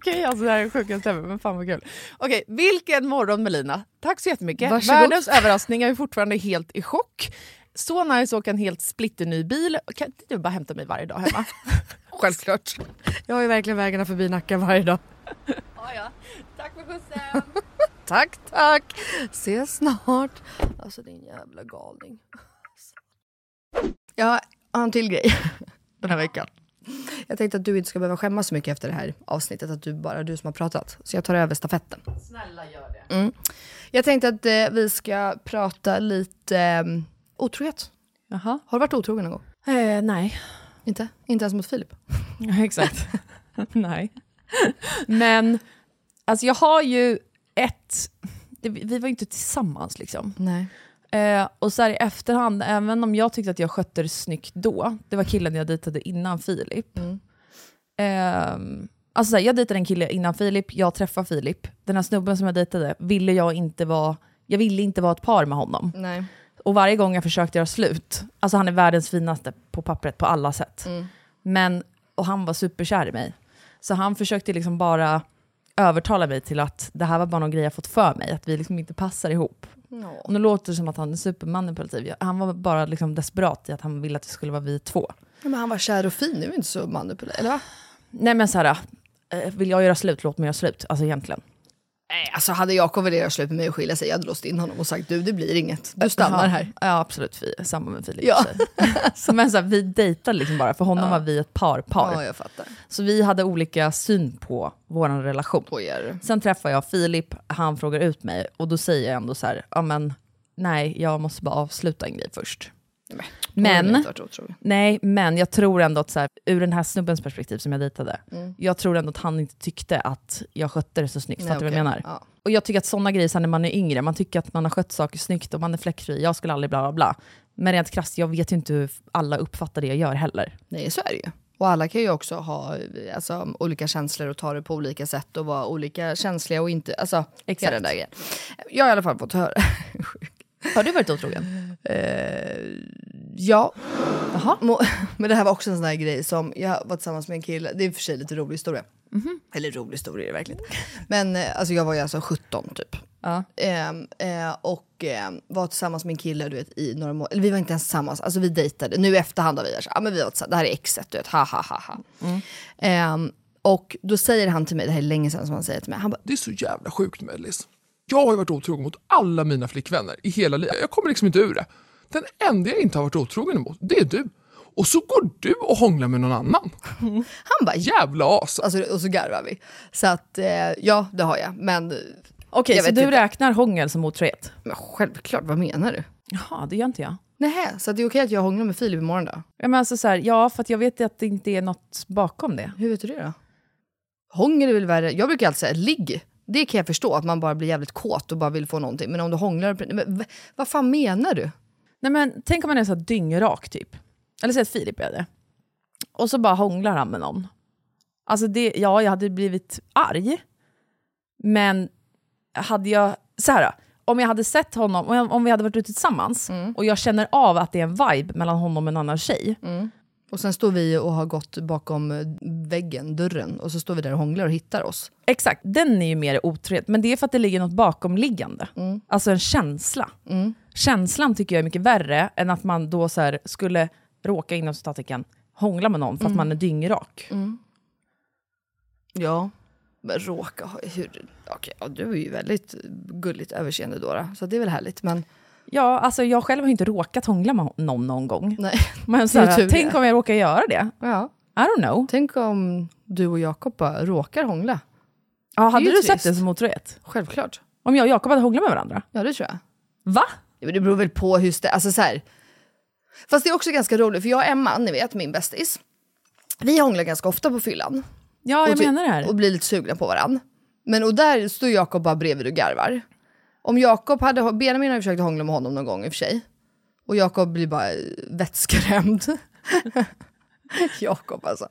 Okej, alltså det här är sjukaste ever, men fan vad kul. Okej, vilken morgon Melina. Tack så jättemycket. Varsågod. Världens överraskning, jag är fortfarande helt i chock. Så nice att åka en helt splitterny bil. Kan inte du bara hämta mig varje dag hemma? Självklart. Jag har ju verkligen vägarna förbi Nacka varje dag. ja, ja. Tack för skjutsen. Tack, tack. Ses snart. Alltså din jävla galning. Jag har en till grej den här veckan. Jag tänkte att du inte ska behöva skämmas så mycket efter det här avsnittet, att du bara du som har pratat. Så jag tar över stafetten. Snälla gör det. Mm. Jag tänkte att eh, vi ska prata lite eh, otrohet. Jaha. Har du varit otrogen någon gång? Eh, nej. Inte? Inte ens mot Filip? Ja, exakt. Nej. Men alltså jag har ju ett... Det, vi var ju inte tillsammans liksom. Nej. Eh, och så här i efterhand, även om jag tyckte att jag skötte det snyggt då, det var killen jag dejtade innan Filip. Mm. Eh, alltså så här, jag dejtade en kille innan Filip, jag träffade Filip. Den här snubben som jag dejtade ville jag inte vara, jag ville inte vara ett par med honom. Nej. Och varje gång jag försökte göra slut, alltså han är världens finaste på pappret på alla sätt. Mm. Men, och han var superkär i mig. Så han försökte liksom bara övertala mig till att det här var bara någon grej jag fått för mig, att vi liksom inte passar ihop. Och nu låter det som att han är supermanipulativ. Han var bara liksom desperat i att han ville att det skulle vara vi två. Ja, Men han var kär och fin, det är inte så manipulativt? Eller va? Nej men såhär, eh, vill jag göra slut, låt mig göra slut. Alltså egentligen. Nej, alltså hade Jakob velat göra slut med mig och skilja sig, jag hade låst in honom och sagt du det blir inget, du stannar här. Ja absolut, är samma med Filip. Ja. Men såhär, vi dejtade liksom bara, för honom Ja. var vi ett par, par. Ja, jag fattar. Så vi hade olika syn på vår relation. På er. Sen träffar jag Filip, han frågar ut mig och då säger jag ändå så här, ja men nej, jag måste bara avsluta en grej först. Men, nej, men jag tror ändå att så här, ur den här snubbens perspektiv som jag dejtade, Mm. jag tror ändå att han inte tyckte att jag skötte det så snyggt. Fattar du vad jag menar? Ja. Och jag tycker att sådana grejer sen när man är yngre, man tycker att man har skött saker snyggt och man är fläckfri, jag skulle aldrig bla bla bla. Men rent krasst, jag vet ju inte hur alla uppfattar det jag gör heller. Nej, så är det ju. Och alla kan ju också ha alltså, olika känslor och ta det på olika sätt och vara olika känsliga och inte, alltså Exakt. hela den där grejen. Jag har i alla fall fått höra. Har du varit otrogen? Eh, Ja. Må- Men det här var också en sån här grej som, jag var tillsammans med en kille, det är i och för sig lite rolig historia. Eller rolig historia är det verkligen. Men eh, alltså jag var ju alltså 17 typ. Ja. Ehm, eh, och eh, var tillsammans med en kille du vet, i några månader. Eller vi var inte ens tillsammans, alltså vi dejtade. Nu i efterhand har vi varit så, ah, men vi var tillsammans, det här är exet, du vet, ha ha ha ha. Ehm, och då säger han till mig, det här är länge sedan som han säger till mig, han bara, Det är så jävla sjukt med Ellis. Jag har ju varit otrogen mot alla mina flickvänner i hela livet. Jag kommer liksom inte ur det. Den enda jag inte har varit otrogen mot, det är du. Och så går du och hånglar med någon annan. han bara Jävla as. alltså, och så garvar vi. Så att, eh, ja det har jag, men, Okej, Jag så vet du inte. räknar hångel som otrohet? men självklart, vad menar du? Jaha, det gör inte jag. Nähä, så att det är okej att jag hånglar med Filip imorgon då? Ja, men alltså så här, ja, för att jag vet att det inte är något bakom det. Hur vet du det då? Hångel är väl värre, jag brukar alltid säga ligg. Det kan jag förstå, att man bara blir jävligt kåt och bara vill få någonting. Men om du hånglar, men, v- vad fan menar du? Nej, men tänk om man är så dyngrak typ. Eller säg att Filip är det. Och så bara hånglar han med någon. Alltså det, ja, jag hade blivit arg. Men hade jag, så här, om jag hade sett honom, om, jag, om vi hade varit ute tillsammans och jag känner av att det är en vibe mellan honom och en annan tjej. Och sen står vi och har gått bakom väggen, dörren, och så står vi där och hånglar och hittar oss. Exakt, den är ju mer otrohet, men det är för att det ligger något bakomliggande. Alltså en känsla. Känslan tycker jag är mycket värre än att man då så skulle råka inom citattecken hångla med någon för att man är dyngrak. Ja, men råka. Hur, okej, ja, du är ju väldigt gulligt överseende Dora, så det är väl härligt. Men Ja, alltså jag själv har inte råkat hångla med någon någon gång. nej. Men så här, tänk om jag råkar göra det. Ja. I don't know. Tänk om du och Jakob bara råkar hångla. Ja, hade du sett det som otrohet? Självklart. Om jag och Jakob hade hånglat med varandra? Ja, det tror jag. Va? Ja, men det beror väl på hur... stä- Alltså så här. Fast det är också ganska roligt, för jag och Emma, ni vet min bästis, vi hånglar ganska ofta på fyllan. Ja, jag ty- menar det här. och blir lite sugna på varandra. Men och där står Jakob bara bredvid och garvar. Om Jakob hade, Benjamin har ju försökt hångla med honom någon gång i och för sig. Och Jakob blir bara vettskrämd. Jakob alltså.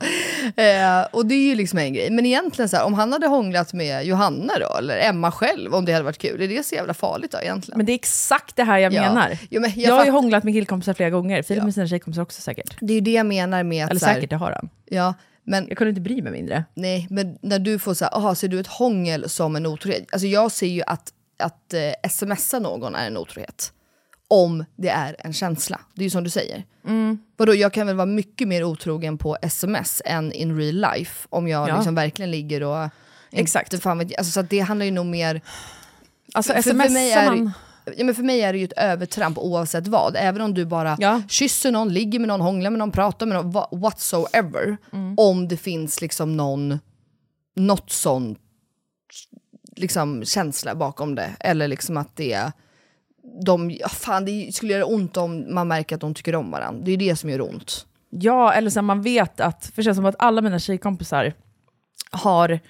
Eh, och det är ju liksom en grej. Men egentligen så här, om han hade hånglat med Johanna då, eller Emma själv, om det hade varit kul, är det så jävla farligt då egentligen? Men det är exakt det här jag Ja. menar. Jo, men jag jag har ju hånglat med killkompisar flera gånger. Filip med sina tjejkompisar också säkert. Det är ju det jag menar med att Eller här, säkert, det har han. Ja, men Jag kunde inte bry mig mindre. Nej, men när du får så här, aha, ser du ett hångel som en otrohet? Alltså jag ser ju att, att eh, smsa någon är en otrohet. Om det är en känsla. Det är ju som du säger. Mm. Vadå, jag kan väl vara mycket mer otrogen på sms än in real life. Om jag Ja. liksom verkligen ligger och... Exakt. Inte fan alltså, så det handlar ju nog mer... Alltså För- för mig är man... Ja, men för mig är det ju ett övertramp oavsett vad. Även om du bara Ja. kysser någon, ligger med någon, hånglar med någon, pratar med någon, wha- whatsoever. Mm. Om det finns liksom någon, något sån liksom, känsla bakom det. Eller liksom att det är... De, ja, fan, det skulle göra ont om man märker att de tycker om varandra. Det är det som gör ont. Ja, eller så man vet att, för det känns som att alla mina tjejkompisar har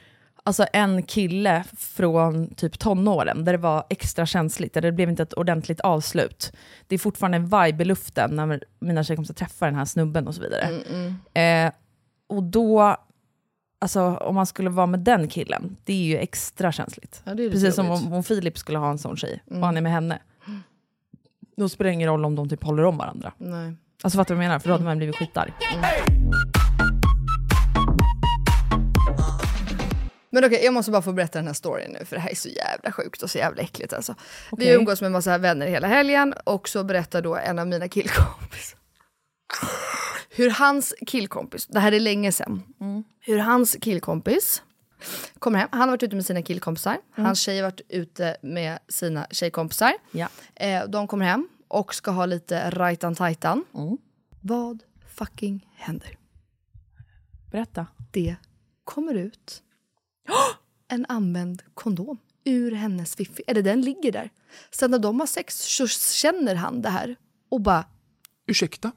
alltså en kille från typ tonåren där det var extra känsligt, där det blev inte ett ordentligt avslut. Det är fortfarande en vibe i luften när mina tjejkompisar träffar den här snubben och så vidare. Eh, och då, alltså om man skulle vara med den killen, det är ju extra känsligt. Ja, Precis som om, om Filip skulle ha en sån tjej och han är med henne. Då spelar det ingen roll om de typ håller om varandra. Nej. Alltså fattar du vad jag menar? För då hade man blivit skitarg. Men okej, jag måste bara få berätta den här storyn nu, för det här är så jävla sjukt och så jävla äckligt alltså. Vi Okej. umgås med en massa vänner hela helgen och så berättar då en av mina killkompisar hur hans killkompis, det här är länge sedan, hur hans killkompis kommer hem. Han har varit ute med sina killkompisar, hans tjej har varit ute med sina tjejkompisar. Ja. Eh, de kommer hem och ska ha lite rajtan-tajtan. Vad fucking händer? Berätta. det kommer ut en använd kondom ur hennes fiffi. Eller den ligger där. Sen när de har sex så känner han det här och bara... Ursäkta?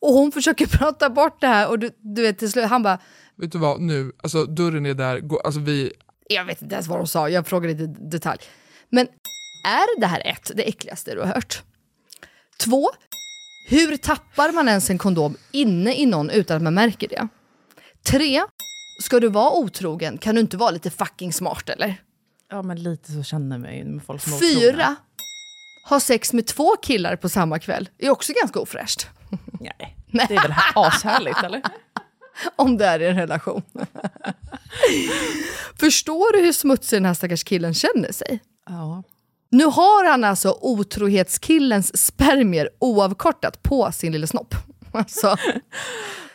Och hon försöker prata bort det här och du, du vet till slut, han bara... Vet du vad, nu, alltså dörren är där, gå, alltså vi... Jag vet inte ens vad de sa, jag frågade inte i detalj. Men är det här ett, det äckligaste du har hört? Två, hur tappar man ens en kondom inne i någon utan att man märker det? Tre, ska du vara otrogen kan du inte vara lite fucking smart eller? Ja men lite så känner man ju med folk som är otrogna. Fyra, ha sex med två killar på samma kväll är också ganska ofräscht. Nej, det är väl ashärligt eller? Om det är i en relation. Förstår du hur smutsig den här stackars killen känner sig? Ja. Nu har han alltså otrohetskillens spermier oavkortat på sin lilla snopp. Alltså,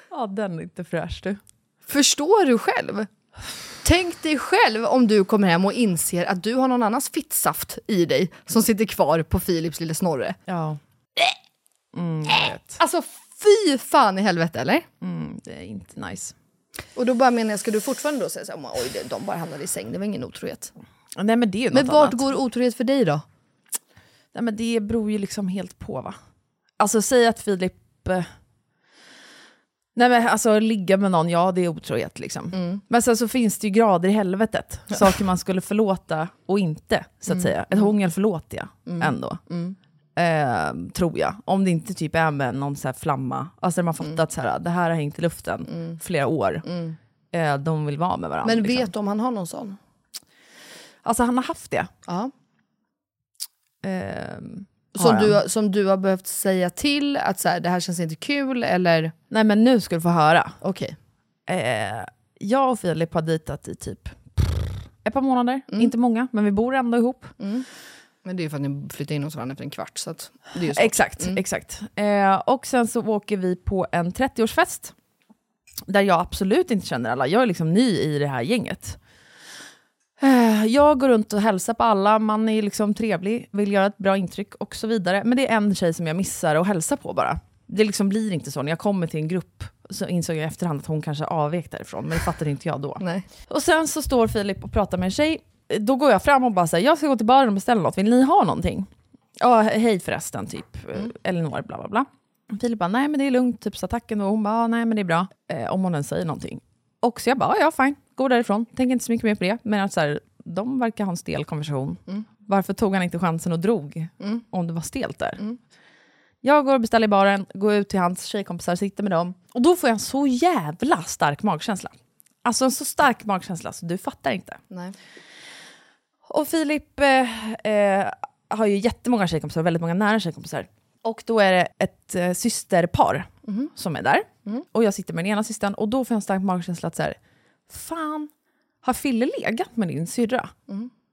Ja, den är inte fräsch du. förstår du själv? Tänk dig själv om du kommer hem och inser att du har någon annans fittsaft i dig som sitter kvar på Philips lilla snorre. Ja. Mm, jag vet. Alltså fy fan i helvete eller? Mm, det är inte nice. Och då bara menar jag, ska du fortfarande då säga såhär, oj de bara hamnade i säng, det var ingen otrohet. Nej men det är ju Men vart annat. går otrohet för dig då? Nej men det beror ju liksom helt på va. Alltså säg att Filip... Eh, nej men alltså ligga med någon, ja det är otrohet liksom. Mm. Men sen så finns det ju grader i helvetet. Saker man skulle förlåta och inte, så att Mm. säga. Ett hångel förlåter jag ändå. Eh, tror jag. Om det inte typ är med någon så flamma. Alltså där man Mm. fattat så här, det här har hängt i luften flera år. Eh, de vill vara med varandra. Men liksom. vet du om han har någon sån? Alltså han har haft det. Ja. Har Som du, som du har behövt säga till att så här, det här känns inte kul eller? Nej men nu ska du få höra. Okej. Eh, jag och Filip har dejtat i typ ett par månader. Mm. Inte många, men vi bor ändå ihop. Men det är för att ni flyttade in hos varandra efter en kvart. Så det är. Exakt, exakt. Eh, och sen så åker vi på en 30-årsfest. Där jag absolut inte känner alla. Jag är liksom ny i det här gänget. Eh, jag går runt och hälsar på alla, man är liksom trevlig, vill göra ett bra intryck och så vidare. Men det är en tjej som jag missar att hälsa på bara. Det liksom blir inte så. När jag kommer till en grupp så insåg jag i efterhand att hon kanske avvek därifrån, men det fattade inte jag då. Nej. Och sen så står Filip och pratar med en tjej. Då går jag fram och bara säger jag ska gå till baren och beställa något, vill ni ha någonting? Ja, hej förresten, typ. Mm. Elinor, bla bla bla. Filip bara, nej men det är lugnt, typ så tack ändå. Hon bara, "Ja, nej men det är bra. Eh, om hon ens säger någonting. Och så jag bara, ja fine, går därifrån. Tänker inte så mycket mer på det. Men att så här, de verkar ha en stel konversation. Varför tog han inte chansen och drog? Om det var stelt där. Jag går och beställer i baren, går ut till hans tjejkompisar, sitter med dem. Och då får jag en så jävla stark magkänsla. Alltså en så stark magkänsla så du fattar inte. Nej. Och Filip eh, eh, har ju jättemånga tjejkompisar, väldigt många nära tjejkompisar. Och då är det ett eh, systerpar som är där. Och jag sitter med den ena systern och då får jag en stark magkänsla att så här, fan, har Fille legat med din syrra?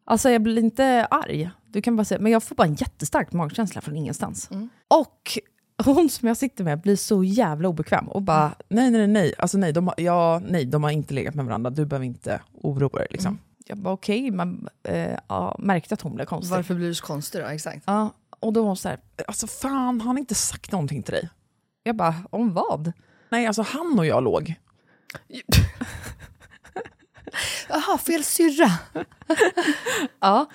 Alltså jag blir inte arg, du kan bara säga, men jag får bara en jättestark magkänsla från ingenstans. Och hon som jag sitter med blir så jävla obekväm och bara, nej nej nej, alltså nej de, har, ja, nej, de har inte legat med varandra, du behöver inte oroa dig. Liksom. Jag bara okej, men eh, ja, märkte att hon blev konstig. Varför blir du så konstig då? Exakt. Ja, och då var hon så här, alltså fan, har han inte sagt någonting till dig? Jag bara, om vad? Nej, alltså han och jag låg. Jaha, fel syrra. Ja.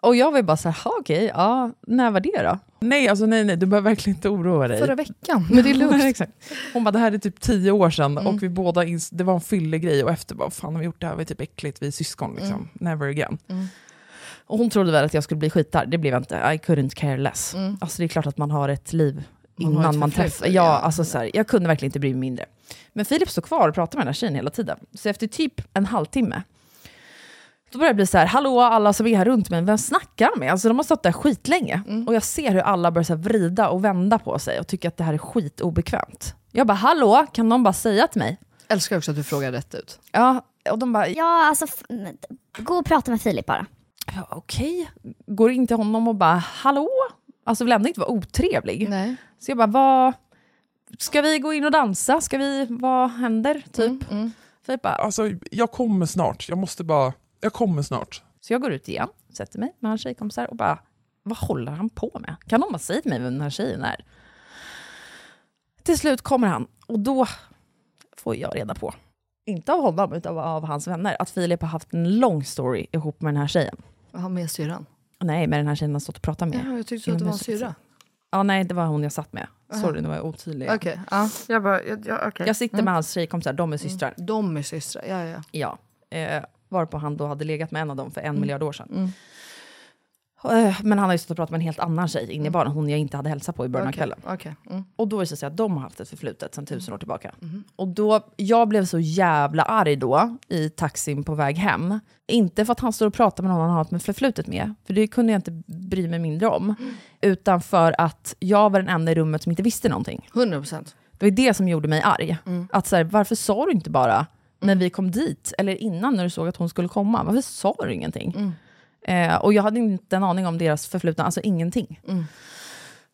Och jag var ju bara så här, "Ha, okej, ja, när var det då? Nej, alltså nej, nej, du behöver verkligen inte oroa dig. Förra veckan, men det är lugnt. Exakt. Hon bara, det här är typ tio år sedan och vi båda, ins- det var en fyllegrej och efter bara, fan har vi gjort det här, vi är typ äckligt, vi är syskon liksom, never again. Och hon trodde väl att jag skulle bli skitarg, det blev jag inte, I couldn't care less. Alltså det är klart att man har ett liv Man innan ett man träffar, ja, ja. alltså så här, jag kunde verkligen inte bry mig mindre. Men Filip stod kvar och pratade med den här tjejen hela tiden. Så efter typ en halvtimme, då börjar det bli så här, hallå alla som är här runt mig, vem snackar de med? Alltså de har stått där skitlänge. Och jag ser hur alla börjar så här vrida och vända på sig och tycker att det här är skitobekvämt. Jag bara, hallå, kan någon bara säga till mig? Älskar också att du frågar rätt ut. Ja, och de bara, Ja, alltså gå och prata med Filip bara. ja, okej. Går in till honom och bara, hallå? Alltså vill ändå inte vara otrevlig. Nej. Så jag bara, vad... Ska vi gå in och dansa? Ska vi, vad händer? Typ. Mm, Filip bara, Alltså, jag kommer snart. Jag måste bara... Jag kommer snart. Så jag går ut igen, sätter mig med hans tjejkompisar och bara, vad håller han på med? Kan någon bara säga till mig vem den här tjejen är? Till slut kommer han och då får jag reda på, inte av honom utan av hans vänner, att Filip har haft en lång story ihop med den här tjejen. Jaha, med syrran? Nej, med den här tjejen han stått och pratat med. Ja, jag tyckte att det var en syrra. Ja, nej, det var hon jag satt med. Sorry, nu var jag otydlig. Okej, ja. Jag bara, ja, ja, okej. Jag sitter med hans tjejkompisar, de är systrar. De är systrar, ja ja. Ja. Eh, varpå han då hade legat med en av dem för en miljard år sedan. Eh, Men han har ju stått och pratat med en helt annan tjej inne i baren, hon jag inte hade hälsat på i början Okej, av kvällen. okej. Mm. Och då visade det sig att de har haft ett förflutet sedan tusen år tillbaka. Och då, jag blev så jävla arg då i taxin på väg hem. Inte för att han står och pratar med någon han har ett med förflutet med, för det kunde jag inte bry mig mindre om. Utan för att jag var den enda i rummet som inte visste någonting. 100 procent. Det var det som gjorde mig arg. Att så här, varför sa du inte bara när vi kom dit, eller innan när du såg att hon skulle komma, varför sa du ingenting? Eh, och jag hade inte en aning om deras förflutna, alltså ingenting.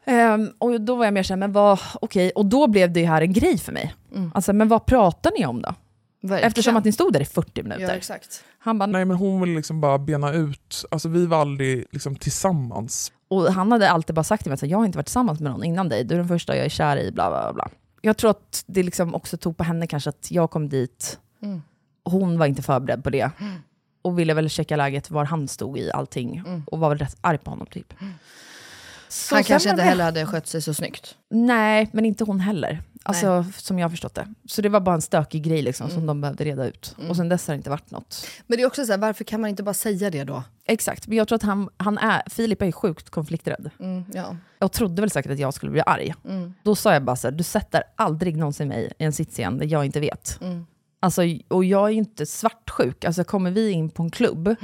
Ehm, och då var jag mer såhär, men vad, okej, och då blev det här en grej för mig. Alltså, men vad pratar ni om då? Verkligen. Eftersom att ni stod där i 40 minuter. Ja, exakt. Han bara, Nej men hon vill liksom bara bena ut, alltså vi var aldrig liksom tillsammans. Och han hade alltid bara sagt till mig att jag har inte varit tillsammans med någon innan dig, du är den första jag är kär i, bla bla bla. Jag tror att det liksom också tog på henne kanske att jag kom dit, Mm. hon var inte förberedd på det. Och ville väl checka läget var han stod i allting, och var väl rätt arg på honom typ. Så Han kanske inte heller hade skött sig så snyggt. Nej, men inte hon heller. Alltså, som jag har förstått det. Så det var bara en stökig grej liksom, som de behövde reda ut. Och sen dess har det inte varit något. Men det är också så här, varför kan man inte bara säga det då? Exakt, men jag tror att han, han är, Filip är sjukt konflikträdd. Mm, ja. Jag trodde väl säkert att jag skulle bli arg. Då sa jag bara så här, du sätter aldrig någonsin mig i en sits igen där jag inte vet. Alltså, och jag är ju inte svartsjuk. Alltså, kommer vi in på en klubb,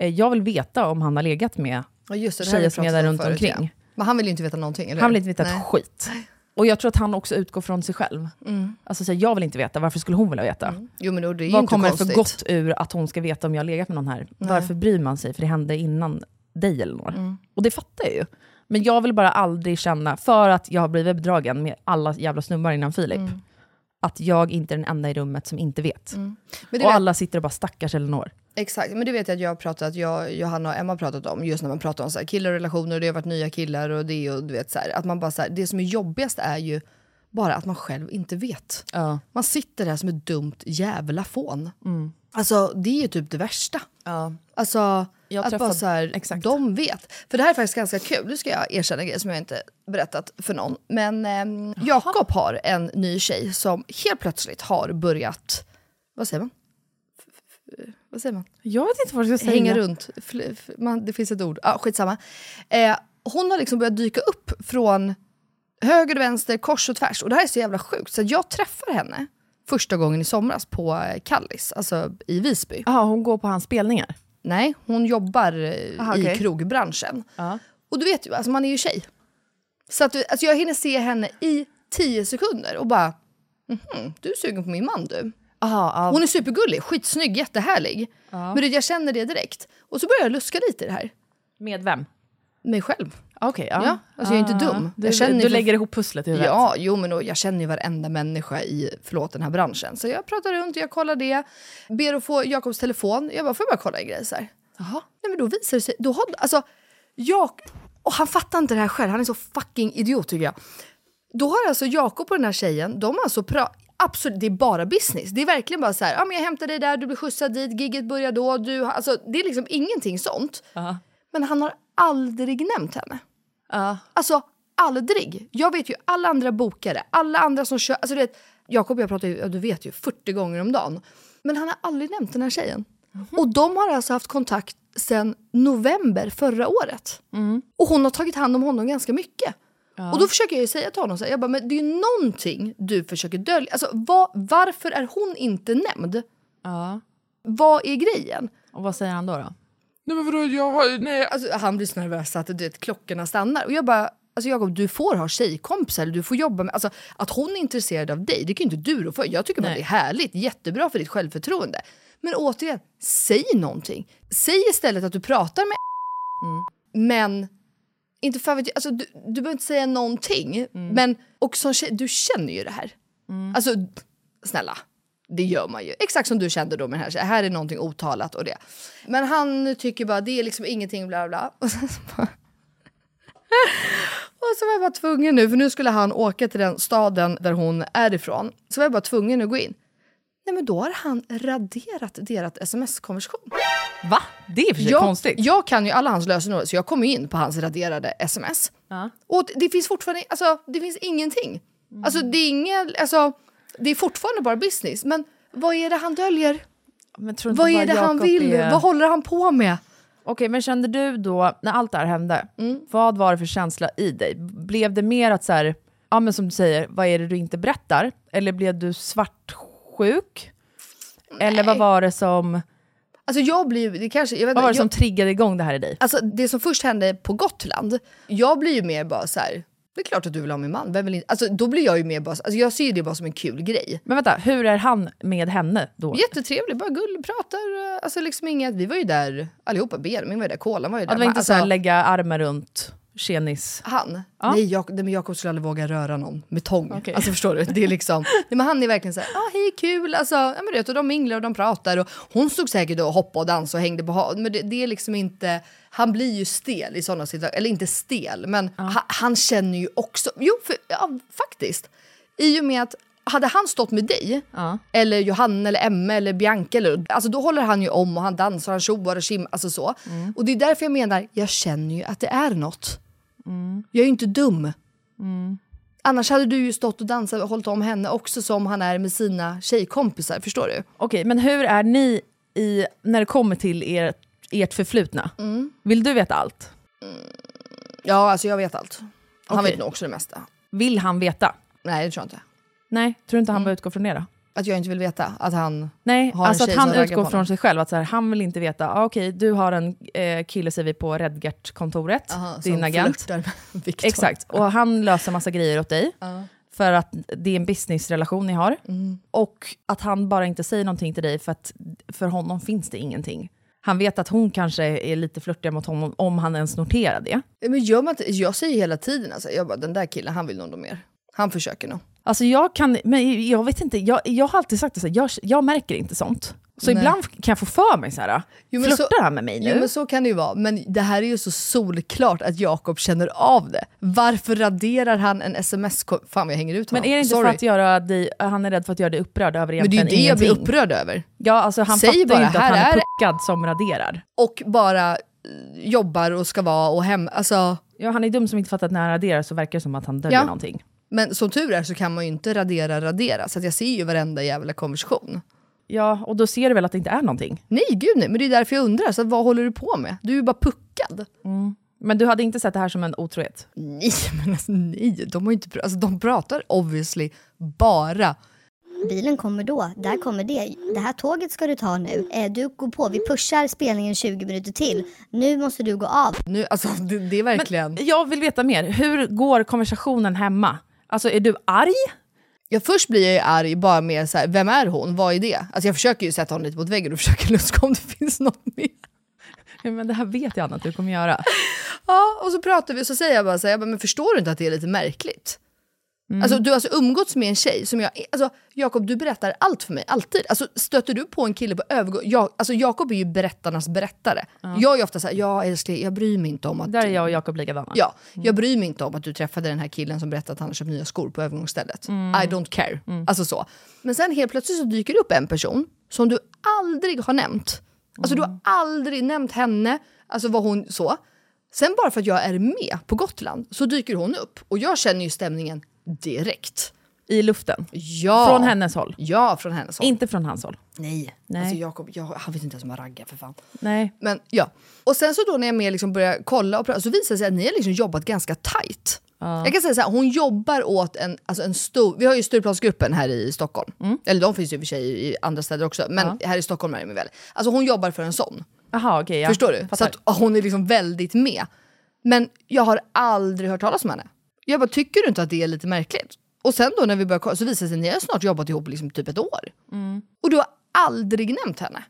eh, jag vill veta om han har legat med Ja, just det, tjejer som är där runt förut, omkring. Ja. Men han vill ju inte veta någonting, eller Han vill inte veta Nej. ett skit. Och jag tror att han också utgår från sig själv. Alltså, så här, jag vill inte veta, varför skulle hon vilja veta? Jo men då, det är Vad kommer konstigt. för gott ur att hon ska veta om jag har legat med någon här? Varför bryr man sig? För det hände innan dig eller några. Mm. Och det fattar jag ju. Men jag vill bara aldrig känna, för att jag har blivit bedragen med alla jävla snubbar innan Filip, Mm. Att jag inte är den enda i rummet som inte vet. Men Och vet, alla sitter och bara stackars Elinor. Exakt, men det vet jag att jag har pratat, jag, Johanna och Emma har pratat om, just när man pratar om så här, killar och relationer, och det har varit nya killar och det och du vet så här, att man bara så här, det som är jobbigast är ju bara att man själv inte vet. Ja. Man sitter där som ett dumt jävla fån. Alltså det är ju typ det värsta. Alltså Jag att bara träffade- så här, exakt. de vet. För det här är faktiskt ganska kul, nu ska jag erkänna en grej som jag inte berättat för någon. Men ehm, Jakob har en ny tjej som helt plötsligt har börjat, vad säger man? Vad säger man? Jag vet inte vad jag ska säga. hänga runt. Man, det finns ett ord. Ah, skitsamma. Eh, hon har liksom börjat dyka upp från höger och vänster, kors och tvärs. Och det här är så jävla sjukt. Så jag träffar henne första gången i somras på eh, Kallis, alltså i Visby. Jaha, hon går på hans spelningar? Nej, hon jobbar eh, Aha, i okej. krogbranschen. Ja. Och du vet ju, alltså man är ju tjej. Så att, alltså jag hinner se henne i tio sekunder och bara, mhm, du är sugen på min man du. Aha, ja. Hon är supergullig, skitsnygg, jättehärlig. Men du, jag känner det direkt. Och så börjar jag luska lite i det här. Med vem? Mig själv. Okej, ja. Ja, alltså jag är inte dum. Du, Jag känner du för- lägger ihop pusslet i huvudet? Ja, jo men och jag känner ju varenda människa i, förlåt, den här branschen. Så jag pratar runt, jag kollar det, ber att få Jakobs telefon. Jag bara, får jag bara kolla en grej så här? Jaha. Nej men då visar det sig, då har, alltså, jag, och han fattar inte det här själv, han är så fucking idiot tycker jag. Då har alltså Jakob och den här tjejen, de har alltså pra- Absolut, det är bara business. Det är verkligen bara så här, ja men jag hämtar dig där, du blir skjutsad dit, gigget börjar då, du, alltså det är liksom ingenting sånt. Men han har aldrig nämnt henne. Ja. Alltså aldrig. Jag vet ju alla andra bokare, alla andra som kör, alltså du vet, Jakob och jag pratar ju, ja, du vet ju, 40 gånger om dagen. Men han har aldrig nämnt den här tjejen. Och de har alltså haft kontakt sedan november förra året. Och hon har tagit hand om honom ganska mycket. Och då försöker jag säga till honom, så här, jag bara, men det är ju någonting du försöker dölja. Alltså, vad, varför är hon inte nämnd? ja. Vad är grejen? Och vad säger han då? då? Nej men vadå, jag har, nej, Alltså, han blir så nervös att du vet, klockorna stannar. Och jag bara, alltså Jakob, du får ha tjejkompisar, du får jobba med... Alltså, att hon är intresserad av dig, det kan ju inte du rå för. Jag tycker bara det är härligt, jättebra för ditt självförtroende. Men återigen, säg någonting. Säg istället att du pratar med men inte vet jag, alltså, du, du behöver inte säga någonting. Men och som tjej, du känner ju det här. Alltså snälla, det gör man ju. Exakt som du kände då med här. Här är någonting otalat och det. Men han tycker bara det är liksom ingenting bla bla. Och, sen så bara... och så var jag bara tvungen nu, för nu skulle han åka till den staden där hon är ifrån. Så var jag bara tvungen att gå in. Nej men då har han raderat deras sms-konversation. Va? Det är för sig Jag, konstigt. jag kan ju alla hans lösenord så jag kommer in på hans raderade sms. Ja. Och det finns fortfarande, alltså det finns ingenting. Alltså det är inget, alltså det är fortfarande bara business. Men vad är det han döljer? Vad är det han Jakob vill? är- Vad håller han på med? Okej, men kände du då, när allt det här hände, Mm. vad var det för känsla i dig? Blev det mer att så här, ja men som du säger, vad är det du inte berättar? Eller blev du svartsjuk? Eller vad var det som, Alltså jag blir det kanske, jag vet vad var det inte, som jag, triggade igång det här i dig? alltså det som först hände på Gotland, jag blir ju mer bara så här. Det är klart att du vill ha min man, vem vill inte? Alltså då blir jag ju mer bara, alltså jag ser ju det bara som en kul grej. Men vänta, hur är han med henne då? Jättetrevlig, bara gull, pratar, eh, alltså liksom inget, vi var ju där allihopa, Benjamin var ju där, Kolan var ju där. Ja, det var inte alltså, så lägga armen runt tjenis... Han? Ja. Nej, jag, nej men Jakob skulle aldrig våga röra någon med tång. Okej. Alltså förstår du? Det är liksom, nej, men han är verkligen såhär, ah, hej kul, alltså, ja, men vet, och de minglar och de pratar och hon stod säkert och hoppade och dansade och hängde på men det, det är liksom inte, han blir ju stel i sådana situationer, eller inte stel, men ha, han känner ju också, jo för, ja, faktiskt, i och med att hade han stått med dig, Ja. eller Johanna eller Emma eller Bianca, eller, alltså då håller han ju om och han dansar, han tjoar och kim, alltså så. Och det är därför jag menar, jag känner ju att det är något. Jag är ju inte dum. Annars hade du ju stått och dansat och hållit om henne också som han är med sina tjejkompisar, förstår du? Okej, men hur är ni i, när det kommer till er, ert förflutna? Mm. Vill du veta allt? Ja, alltså jag vet allt. Han Okej. vet nog också det mesta. Vill han veta? Nej, det tror jag inte. Nej, tror du inte Mm. han bara utgår från det då? Att jag inte vill veta att han... Nej, Har en alltså att tjej han som raggar utgår från sig själv. Att så här, han vill inte veta, ah, okej du har en eh, kille säger vi på Redgert-kontoret, din agent. Exakt, och han löser massa grejer åt dig. Ja. För att det är en businessrelation ni har. Mm. Och att han bara inte säger någonting till dig för att för honom finns det ingenting. Han vet att hon kanske är lite flörtig mot honom om han ens noterar det. Men inte, jag säger hela tiden alltså, jag bara, den där killen, han vill nog mer. Han försöker nog. Alltså jag kan, men jag vet inte, jag, jag har alltid sagt det så här, jag, jag märker inte sånt. Så Nej. ibland kan jag få för mig så här, Jo, men flörtar han med mig nu? Jo men så kan det ju vara, men det här är ju så solklart att Jakob känner av det. Varför raderar han en sms... Fan jag hänger ut Men honom. är det inte Sorry. för att göra dig, han är rädd för att göra dig upprörd över Men det är ju egentligen det jag blir ingenting? upprörd över. Ja, alltså han Säg fattar bara, ju inte att han är är- puckad som raderar. Och bara eh, jobbar och ska vara och hem... Alltså, Ja, han är dum som inte fattar att när han raderar så verkar det som att han döljer Ja. någonting. Men som tur är så kan man ju inte radera radera, så att jag ser ju varenda jävla konversation. Ja, och då ser du väl att det inte är någonting? Nej gud nej, men det är därför jag undrar, så vad håller du på med? Du är ju bara puckad. Men du hade inte sett det här som en otrohet? Nej men alltså nej, de, har ju inte, pr- alltså, de pratar obviously bara Bilen kommer då, där kommer det. Det här tåget ska du ta nu. Eh, Du går på, vi pushar spelningen 20 minuter till. Nu måste du gå av. nu, alltså det, det är verkligen... Jag vill veta mer. Hur går konversationen hemma? Alltså är du arg? Ja, först blir jag ju arg bara med så här, vem är hon? Vad är det? Alltså jag försöker ju sätta honom lite mot väggen och försöker luska om det finns något mer. Ja, men det här vet jag Anna att du kommer göra. Ja, och så pratar vi och så säger jag bara så här, jag bara, men förstår du inte att det är lite märkligt? Alltså du har alltså umgåtts med en tjej som jag, alltså Jakob du berättar allt för mig, alltid. Alltså stöter du på en kille på övergång, jag, alltså Jakob är ju berättarnas berättare. Jag är ofta såhär, ja älskling jag bryr mig inte om att... Där är jag och Jakob likadana. Ja, jag bryr mig inte om att du träffade den här killen som berättade att han har köpt nya skor på övergångsstället. I don't care. Alltså så. Men sen helt plötsligt så dyker det upp en person som du aldrig har nämnt. Alltså du har aldrig nämnt henne, alltså vad hon så. Sen bara för att jag är med på Gotland så dyker hon upp och jag känner ju stämningen direkt. I luften? Ja. Från hennes håll? Ja, från hennes håll. Inte från hans håll? Nej. Nej. Alltså Jakob, jag, han vet inte ens om jag raggar för fan. Nej. Men ja. Och sen så då när jag mer liksom börjar kolla och prata så visar det sig att ni har liksom jobbat ganska tight. Jag kan säga så här, hon jobbar åt en, alltså en stor, vi har ju Stureplansgruppen här i Stockholm. Eller de finns ju i och för sig i andra städer också, men här i Stockholm är de väl. Alltså hon jobbar för en sån. Jaha okej. ja. Förstår du? Så Fattar. att ah, hon är liksom väldigt med. Men jag har aldrig hört talas om henne. Jag bara, tycker du inte att det är lite märkligt? Och sen då när vi börjar kolla så visar det sig att ni har snart jobbat ihop liksom typ ett år. Och du har aldrig nämnt henne.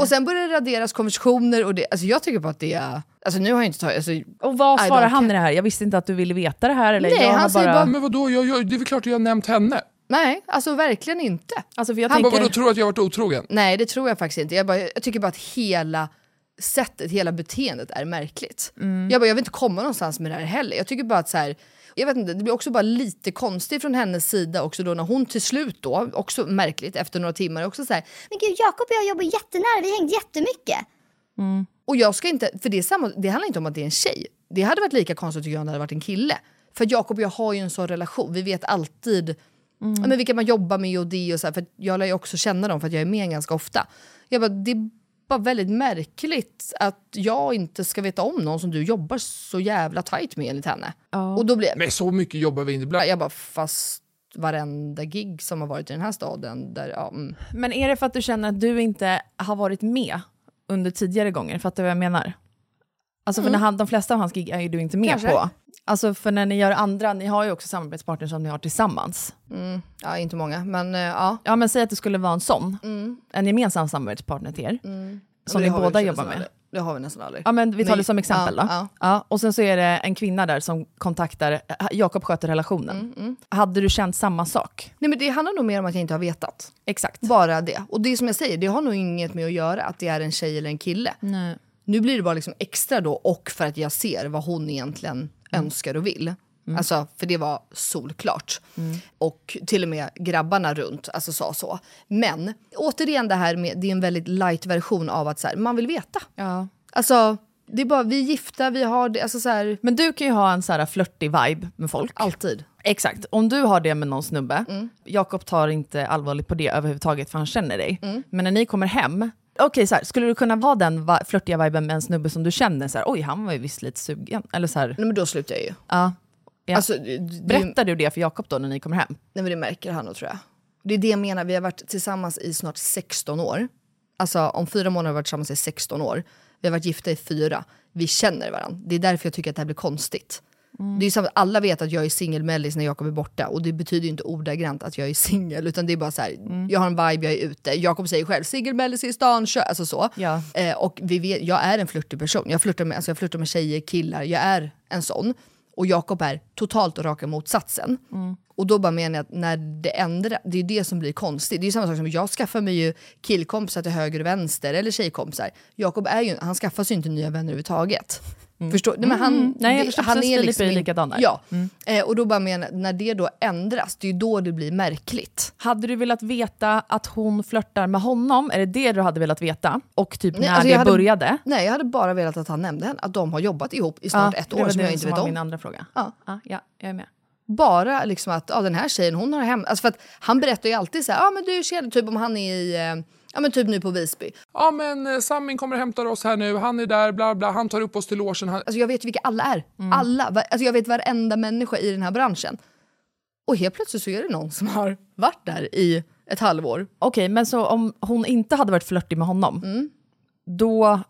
Och sen börjar det raderas konversationer och det, alltså jag tycker bara att det är, alltså nu har jag inte tagit, alltså, Och vad svarar han i det här? Jag visste inte att du ville veta det här. Eller Nej, jag han säger bara- Men vadå, jag, jag, det är väl klart att jag har nämnt henne. nej alltså verkligen inte. Alltså för jag Han bara, tänker... vadå, tror du att jag har varit otrogen? Nej det tror jag faktiskt inte. Jag, bara, jag tycker bara att hela sättet, hela beteendet är märkligt. Jag, bara, jag vill inte komma någonstans med det här heller. Jag tycker bara att så här, jag vet inte, det blir också bara lite konstigt från hennes sida också då när hon till slut då, också märkligt efter några timmar, också så här, Men gud, Jakob och jag jobbar jättenära, vi har hängt jättemycket. och jag ska inte, för det, är samma, det handlar inte om att det är en tjej. Det hade varit lika konstigt tycker jag om det hade varit en kille. För Jakob och jag har ju en sån relation, vi vet alltid ja, men vilka man jobbar med och det och så här, för jag lär ju också känna dem för att jag är med ganska ofta. Jag bara, det bara väldigt märkligt att jag inte ska veta om någon som du jobbar så jävla tight med enligt henne. Och då blir Men så mycket jobbar vi inte ibland. jag bara, fast varenda gig som har varit i den här staden, där, ja, mm. Men är det för att du känner att du inte har varit med under tidigare gånger? Fattar du vad jag menar? Alltså för när han, de flesta av hans gig är ju du inte med Kanske. på. Alltså för när ni gör andra, ni har ju också samarbetspartners som ni har tillsammans. Mm. ja inte många, men eh, ja. Ja men säg att det skulle vara en sån, en gemensam samarbetspartner till er, som Mm. Men ni båda jobbar med. aldrig. Det har vi nästan aldrig. Ja men vi tar Men- det som exempel ja, då. ja. Ja, och sen så är det en kvinna där som kontaktar, eh, Jakob sköter relationen. Mm, Hade du känt samma sak? Nej men det handlar nog mer om att jag inte har vetat. Exakt. Bara det. Och det är som jag säger, det har nog inget med att göra att det är en tjej eller en kille. Nej. Nu blir det bara liksom extra då och för att jag ser vad hon egentligen önskar och vill. Alltså, för det var solklart. Och till och med grabbarna runt alltså, sa så. Men återigen det här med, det är en väldigt light version av att så här, man vill veta. Ja. Alltså, det är bara, vi är gifta, vi har det, alltså så här, Men du kan ju ha en så här flörtig vibe med folk. alltid. Exakt. Om du har det med någon snubbe, Mm. Jakob tar inte allvarligt på det överhuvudtaget för han känner dig. Mm. Men när ni kommer hem, okej så här, skulle du kunna ha den va- flörtiga viben med en snubbe som du känner så här, oj han var ju visst lite sugen. Eller så här, Nej men då slutar jag ju. ja. Ja. Alltså, det, det, Berättar du det för Jakob då när ni kommer hem? Nej men det märker han nog tror jag. Det är det jag menar, vi har varit tillsammans i snart 16 år. Alltså om fyra månader har vi varit tillsammans i 16 år. Vi har varit gifta i fyra. Vi känner varandra. Det är därför jag tycker att det här blir konstigt. Det är samma, alla vet att jag är singelmellis när Jakob är borta och det betyder ju inte ordagrant att jag är singel utan det är bara så här, jag har en vibe, jag är ute. Jakob säger själv singelmellis i stan, kör, alltså så. Ja. Eh, och vi vet, jag är en flörtig person. Jag flörtar, med, alltså jag flörtar med tjejer, killar, jag är en sån. Och Jakob är totalt och raka motsatsen. Och då bara menar jag att när det ändrar, det är det som blir konstigt. Det är samma sak som jag skaffar mig ju killkompisar till höger och vänster eller tjejkompisar. Jakob är ju, han skaffar sig inte nya vänner överhuvudtaget. Förstår Nej, men han, Mm. Nej, jag förstår han precis, Filip är likadan. Ja, eh, och då bara menar när det då ändras, det är ju då det blir märkligt. Hade du velat veta att hon flörtar med honom? Är det det du hade velat veta? Och typ Nej, när alltså det hade- började? Nej, jag hade bara velat att han nämnde henne, att de har jobbat ihop i snart ett det var år som jag inte vet var om. min andra fråga. Ja. Ja, ja, jag är med. bara liksom att ja, den här tjejen hon har hem... Alltså för att han berättar ju alltid så här, ja men du tjena, typ om han är i, eh, ja men typ nu på Visby. Ja men eh, Samin kommer och hämtar oss här nu, han är där, bla bla, han tar upp oss till logen. Han... Alltså jag vet vilka alla är. Alla. Va- Alltså jag vet varenda människa i den här branschen. Och helt plötsligt så är det någon som har varit där i ett halvår. Okej, men så om hon inte hade varit flörtig med honom, Mm. då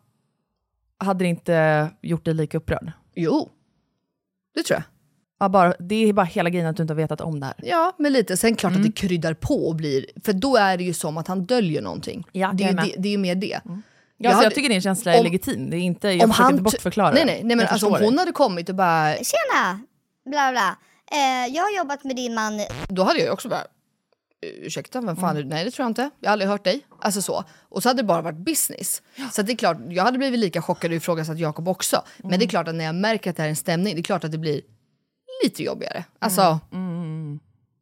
hade det inte gjort dig lika upprörd? Jo, det tror jag. Ja, bara, det är bara hela grejen att du inte har vetat om det här. Ja, men lite. Sen klart att det kryddar på och blir... För då är det ju som att han döljer någonting. Ja, det, är ju det, det är ju mer det. Ja, Jag jag, hade- jag tycker din känsla är om- legitim. Det är inte, jag försöker inte bortförklara nej, det. nej, nej, men alltså, om hon hade kommit och bara... Tjena! Bla bla. Eh, jag har jobbat med din man. Då hade jag ju också bara... Ursäkta, vem fan är du? Nej det tror jag inte. Jag har aldrig hört dig. Alltså så. Och så hade det bara varit business. Så att det är klart, jag hade blivit lika chockad och ifrågasatt Jakob också. Men det är klart att när jag märker att det här är en stämning, det är klart att det blir lite jobbigare. Alltså,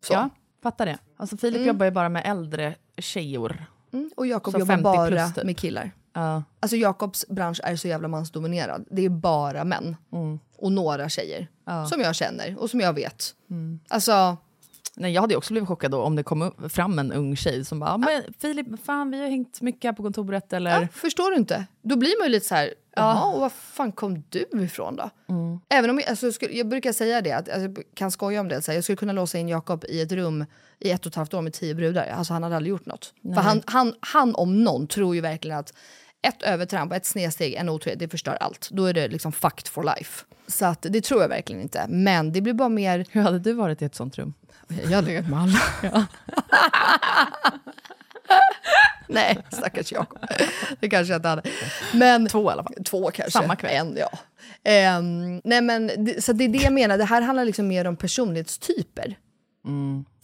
så. Ja, fattar det. Alltså Filip jobbar ju bara med äldre tjejor. Mm. Och Jakob jobbar 50 bara plus typ. med killar. Ja. Alltså Jakobs bransch är så jävla mansdominerad. Det är bara män. Och några tjejer. Som jag känner och som jag vet. Alltså, Nej, jag hade också blivit chockad om det kom fram en ung tjej som bara, men Filip, fan vi har hängt mycket här på kontoret eller? Förstår du inte? Då blir man ju lite så här, jaha, och var fan kom du ifrån då? Även om jag, alltså, jag, brukar säga det, att, alltså, jag kan skoja om det, så här, jag skulle kunna låsa in Jakob i ett rum i ett och ett halvt år med tio brudar. Alltså han hade aldrig gjort något. För han, han, han om någon tror ju verkligen att ett övertramp, ett snedsteg, en otrohet, det förstör allt. Då är det liksom fucked for life. Så att, det tror jag verkligen inte. Men det blir bara mer... Hur hade du varit i ett sånt rum? Jag har legat med alla. Nej, stackars Jakob. Det kanske jag inte hade. Men, Två i alla fall. Två kanske. Samma kväll. En, ja. Ehm, nej men, så det är det jag menar, det här handlar liksom mer om personlighetstyper.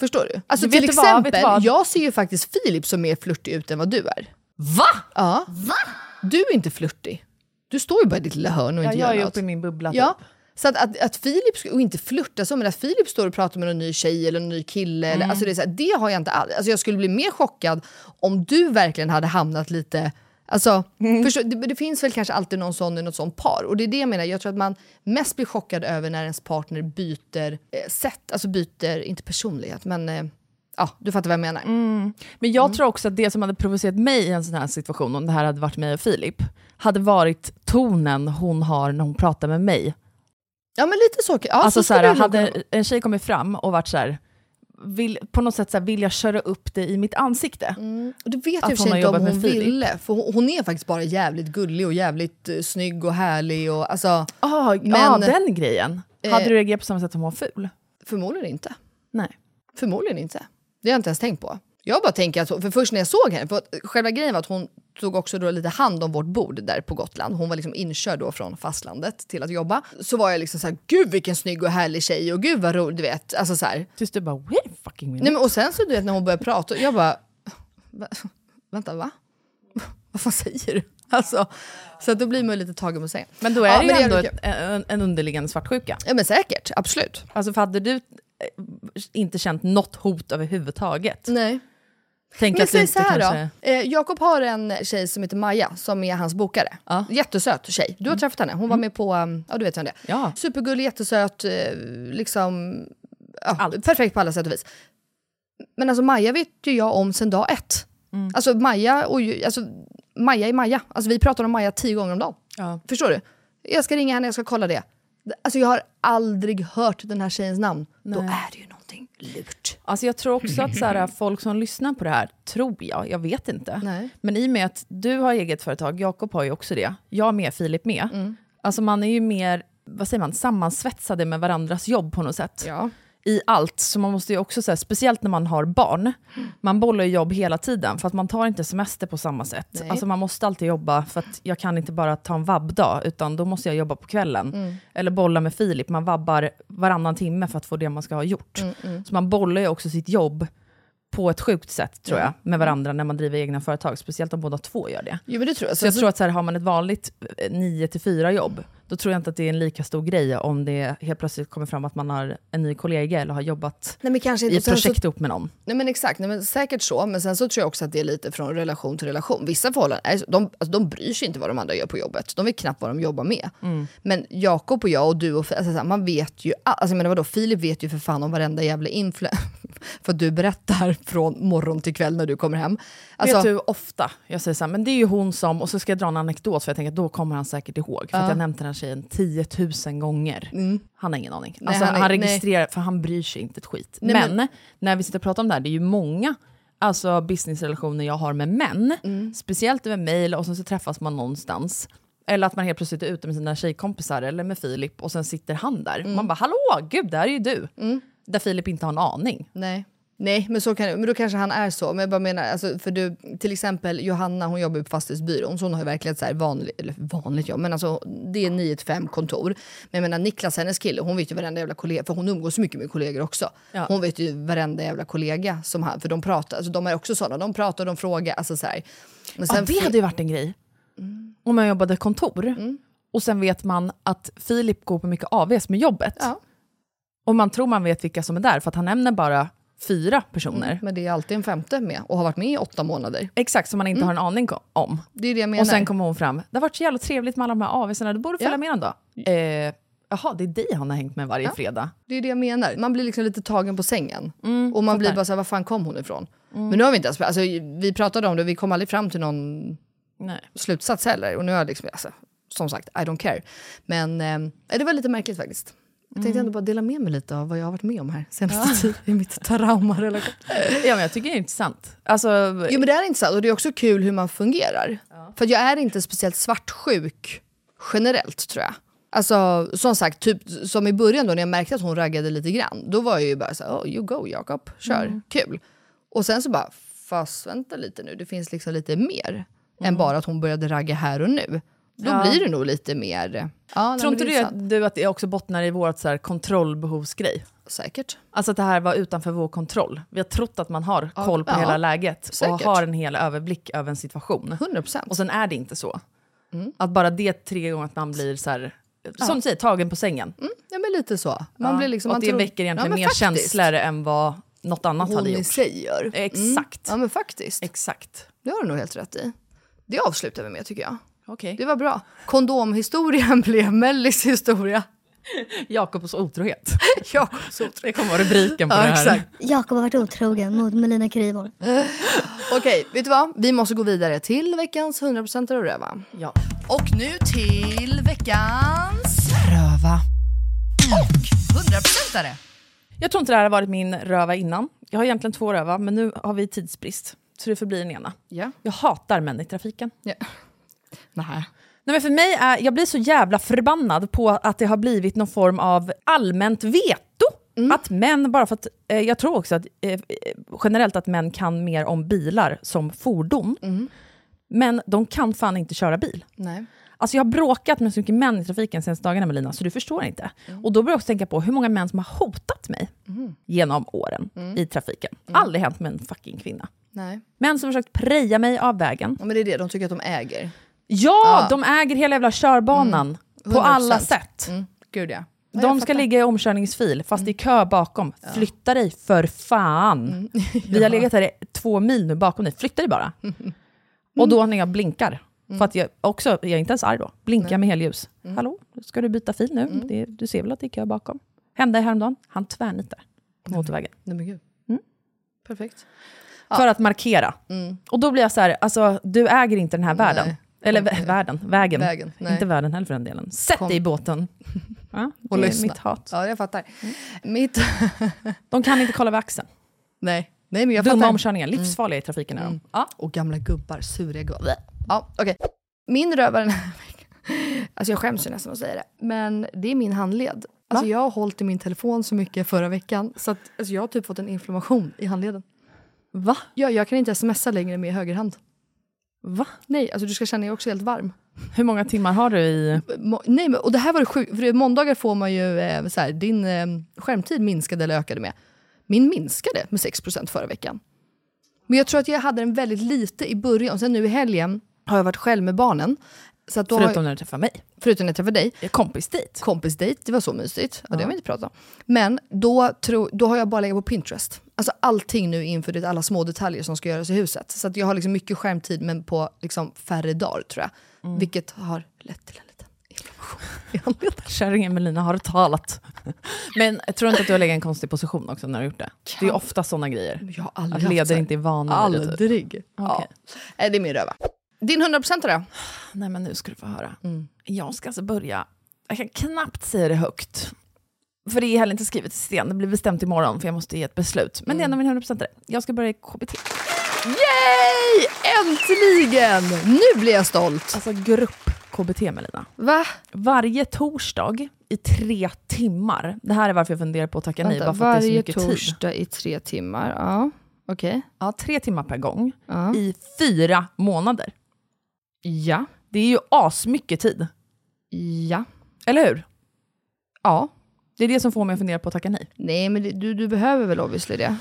Förstår du? Alltså Mm. Till vad, exempel, du vad? jag ser ju faktiskt Filip som mer flörtig ut än vad du är. Va? Ja. Va? Du är inte flörtig. Du står ju bara i ditt lilla hörn och Ja, inte jag gör är något. uppe i min bubbla. typ. Ja. Så att, att, att Filip, och inte flörta så, men att Filip står och pratar med en ny tjej eller en ny kille, Mm. eller, alltså det, är så här, det har jag inte alls. Alltså jag skulle bli mer chockad om du verkligen hade hamnat lite... Alltså, Mm. förstå, det, det finns väl kanske alltid någon sån i något sånt par. Och det är det jag menar, jag tror att man mest blir chockad över när ens partner byter eh, sätt, alltså byter, inte personlighet, men eh, Ja, du fattar vad jag menar. Men jag tror också att det som hade provocerat mig i en sån här situation, om det här hade varit mig och Filip, hade varit tonen hon har när hon pratar med mig. Ja men lite så. Ja, alltså så så här, hade en tjej kommit fram och varit så här, vill, på något sätt så här, vill jag köra upp det i mitt ansikte? Och det vet Att jag för sig inte om hon ville. För hon, hon är faktiskt bara jävligt gullig och jävligt uh, snygg och härlig. Och, alltså, Ah, Men- ja, den grejen. Hade Eh, du reagerat på samma sätt som hon var ful? Förmodligen inte. Nej. Förmodligen inte. Det har jag inte ens tänkt på. Jag bara tänker att, för först när jag såg henne, för själva grejen var att hon tog också då lite hand om vårt bord där på Gotland. Hon var liksom inkörd då från fastlandet till att jobba. Så var jag liksom så här, gud vilken snygg och härlig tjej och gud vad roligt, du vet. Alltså så här. Tills du bara, wait a fucking minute. Nej, men, och sen så du vet när hon började prata, jag bara, va, vänta va? Vad fan säger du? Alltså, så att då blir man lite tagen på sängen. Men då är Ja, det ju ändå ett, en, en underliggande svartsjuka. Ja men säkert, absolut. Alltså för hade du eh, inte känt något hot överhuvudtaget? Nej. Tänk Men att säg så här kanske... då. Eh, Jakob har en tjej som heter Maja som är hans bokare. Jättesöt tjej. Du har träffat henne. Hon var med på, um, ja du vet vem det är. Ja. Supergullig, jättesöt, eh, liksom ja, perfekt på alla sätt och vis. Men alltså Maja vet ju jag om sen dag ett. Alltså Maja och alltså, Maja är Maja. Alltså vi pratar om Maja tio gånger om dagen. Ja. Förstår du? Jag ska ringa henne, jag ska kolla det. Alltså jag har aldrig hört den här tjejens namn. Då är det ju någonting lurt. Alltså jag tror också att så här, folk som lyssnar på det här, tror jag, jag vet inte. Nej. Men i och med att du har eget företag, Jakob har ju också det, jag med, Filip med. Mm. Alltså man är ju mer, vad säger man, sammansvetsade med varandras jobb på något sätt. Ja. I allt, så man måste ju också säga, speciellt när man har barn, man bollar ju jobb hela tiden för att man tar inte semester på samma sätt. Nej. Alltså man måste alltid jobba för att jag kan inte bara ta en vabbdag, utan då måste jag jobba på kvällen. Mm. Eller bolla med Filip, man vabbar varannan timme för att få det man ska ha gjort. Mm, Så man bollar ju också sitt jobb på ett sjukt sätt tror jag, med varandra när man driver egna företag. Speciellt om båda två gör det. Jo men det tror jag. Så jag tror att så här, har man ett vanligt 9-4 jobb, då tror jag inte att det är en lika stor grej om det helt plötsligt kommer fram att man har en ny kollega eller har jobbat Nej, men i ett sen så- projekt ihop med någon. Nej men exakt, nej, men säkert så. Men sen så tror jag också att det är lite från relation till relation. Vissa förhållanden, de, alltså, de bryr sig inte vad de andra gör på jobbet. De vet knappt vad de jobbar med. Men Jakob och jag och du och alltså, man vet ju, all- alltså menar vadå, Filip vet ju för fan om varenda jävla influ... för att du berättar från morgon till kväll när du kommer hem. Alltså, Vet du ofta jag säger så här, men det är ju hon som, och så ska jag dra en anekdot för jag tänker att då kommer han säkert ihåg. För att jag nämnt den här tjejen 10 000 gånger. Han har ingen aning. Nej, Alltså, han han, är- nej. registrerar, för han bryr sig inte ett skit. Nej, men, men- när vi sitter och pratar om det här, det är ju många alltså businessrelationer jag har med män, Mm. speciellt över mail och sen så träffas man någonstans. Eller att man helt plötsligt är ute med sina tjejkompisar eller med Filip och sen sitter han där. Mm. Man bara hallå, gud där är ju du. Där Filip inte har en aning. Nej. Nej, men, så kan, men då kanske han är så. Men jag bara menar, alltså, för du, till exempel Johanna, hon jobbar på fastighetsbyrån, så hon har ju verkligen ett så här vanligt, eller vanligt jobb, men alltså det är 9-5 kontor. Men jag menar Niklas, hennes kille, hon vet ju varenda jävla kollega, för hon umgås så mycket med kollegor också. Ja. Hon vet ju varenda jävla kollega som han, för de pratar, alltså de är också sådana, de pratar, de frågar, alltså så här. Men Ja, det hade ju varit en grej. Om jag jobbade kontor Mm. och sen vet man att Filip går på mycket AVs med jobbet. Ja. Och man tror man vet vilka som är där för att han nämner bara fyra personer. Men det är alltid en femte med och har varit med i åtta månader. Exakt, som man inte har en aning om. Det är det jag menar. Och sen kommer hon fram, det har varit så jävla trevligt med alla de här AVsarna, du borde följa Ja. med en dag. Eh, Jaha, det är dig han har hängt med varje fredag. Det är det jag menar. Man blir liksom lite tagen på sängen. och man blir bara såhär, var fan kom hon ifrån? Men nu har vi inte ens, alltså, vi pratade om det, vi kom aldrig fram till någon Nej. slutsats heller. Och nu har jag liksom, alltså, som sagt, I don't care. Men eh, det var lite märkligt faktiskt. Jag tänkte ändå bara dela med mig lite av vad jag har varit med om här senaste tiden i mitt traumarelation. Ja, men jag tycker det är intressant. Alltså, Jo men det är intressant och det är också kul hur man fungerar. För att jag är inte speciellt svartsjuk generellt tror jag. Alltså som sagt, typ som i början då när jag märkte att hon raggade lite grann. Då var jag ju bara så här, oh, you go Jakob, kör, kul. Och sen så bara, fast vänta lite nu, det finns liksom lite mer. Än bara att hon började ragga här och nu. Då Ja. blir det nog lite mer... Ja, nej, tror inte du, du att det också bottnar i vårt så här kontrollbehovsgrej? Säkert. Alltså att det här var utanför vår kontroll. Vi har trott att man har Ja, koll på ja, hela läget och säkert. har en hel överblick över en situation. 100%. Och sen är det inte så. Mm. Att bara det tre gånger att man blir så här, som du säger, tagen på sängen. Ja men lite så. Man Ja, blir liksom, och man det tror- väcker egentligen Ja, mer faktiskt. känslor än vad något annat Hon hade i gjort. sig gör. Exakt. Ja men faktiskt. Exakt. Det har du nog helt rätt i. Det avslutar vi med tycker jag. Okej. Det var bra. Kondomhistorien blev Mellis historia. Jakobs otrohet. Jakobs otrohet. Det kommer vara rubriken på Ja, det här. exakt. Jakob har varit otrogen mot Melina Krivor. Okej, vet du vad? Vi måste gå vidare till veckans 100% röva. Ja. Och nu till veckans röva. Och 100%are. Jag tror inte det här har varit min röva innan. Jag har egentligen två röva, men nu har vi tidsbrist. Så det får bli den ena. Ja. Jag hatar män i trafiken. ja. Nej. Nej, men för mig är, jag blir så jävla förbannad på att det har blivit någon form av allmänt veto. Att män, bara för att, eh, jag tror också att eh, generellt att män kan mer om bilar som fordon. Men de kan fan inte köra bil. Nej. Alltså jag har bråkat med så mycket män i trafiken senaste dagarna Melina, så du förstår inte. Och då börjar jag också tänka på hur många män som har hotat mig genom åren i trafiken. Aldrig hänt med en fucking kvinna. Nej. Män som försökt preja mig av vägen. Ja, men det är det, de tycker att de äger. Ja, Ja. de äger hela jävla körbanan på 100%. alla sätt. Mm. Gud ja. Ja, De ska fattar. ligga i omkörningsfil, fast i kö bakom. Flytta dig för fan. Vi har legat här i två mil nu bakom dig, flytta dig bara. Och då när jag blinkar, för att jag också, jag är inte ens arg då, blinkar med helljus. Hallå, ska du byta fil nu? Det, du ser väl att det är kö bakom? Hände häromdagen, han tvärnitar på motorvägen. Nej men gud. Perfekt. För att markera. Och då blir jag så här, alltså du äger inte den här världen. Nej. Eller vä- världen, vägen. Vägen. Inte världen heller för den delen. Sätt Kom. dig i båten. Ja, Och lyssna. mitt hat. Ja, jag fattar. Mitt... De kan inte kolla över axeln. Nej. Nej, men jag Dumma fattar. omkörningar, livsfarliga i trafiken är de. Ja. Och gamla gubbar, sura gubbar. Ja, okej. Min röva den här veckan. Alltså jag skäms ju nästan att säga det. Men det är min handled. Alltså Va? jag har hållit i min telefon så mycket förra veckan så att alltså jag har typ fått en inflammation i handleden. Va? Ja, jag kan inte smsa längre med höger hand. Va? Nej, alltså du ska känna dig också helt varm. Hur många timmar har du i... Må- Nej, men, och det här var det sjukt, för måndagar får man ju eh, så här, din eh, skärmtid minskade eller ökade med. Min minskade med 6% förra veckan. Men jag tror att jag hade den väldigt lite i början, och sen nu i helgen har jag varit själv med barnen. Så att då Förutom jag, när du träffar mig. förutom när jag träffade dig, Kompisdejt. kompisdejt, det var så mysigt. Ja, det har vi inte pratat om. Men då, tro, då har jag bara legat på Pinterest. Alltså allting nu inför det, alla små detaljer som ska göras i huset. Så att jag har liksom mycket skärmtid men på liksom färre dagar tror jag. Vilket har lett till en liten inflammation. Kärringen Melina har talat. Men jag tror inte att du har legat i en konstig position också när du har gjort det? Det är ofta sådana grejer. Jag har Att aldrig så leder inte i vanor. Typ. Aldrig. Ja. Okej. Nej, Det är min röva. Din 100% då? Nej men nu ska du få höra. Jag ska alltså börja, jag kan knappt säga det högt. För det är heller inte skrivet i sten, det blir bestämt imorgon för jag måste ge ett beslut. Men det är ändå min 100% Jag ska börja i KBT. Yay! Äntligen! Nu blir jag stolt. Alltså grupp KBT Melina. Va? Varje torsdag i tre timmar. Det här är varför jag funderar på att tacka nej, bara för att det är så varje mycket tid. torsdag i tre timmar. Ja, okej. Ja, tre timmar per gång Ja. i fyra månader. ja. Det är ju asmycket tid. Ja. Eller hur? Ja. Det är det som får mig att fundera på att tacka nej. Nej, men det, du, du behöver väl obviously det?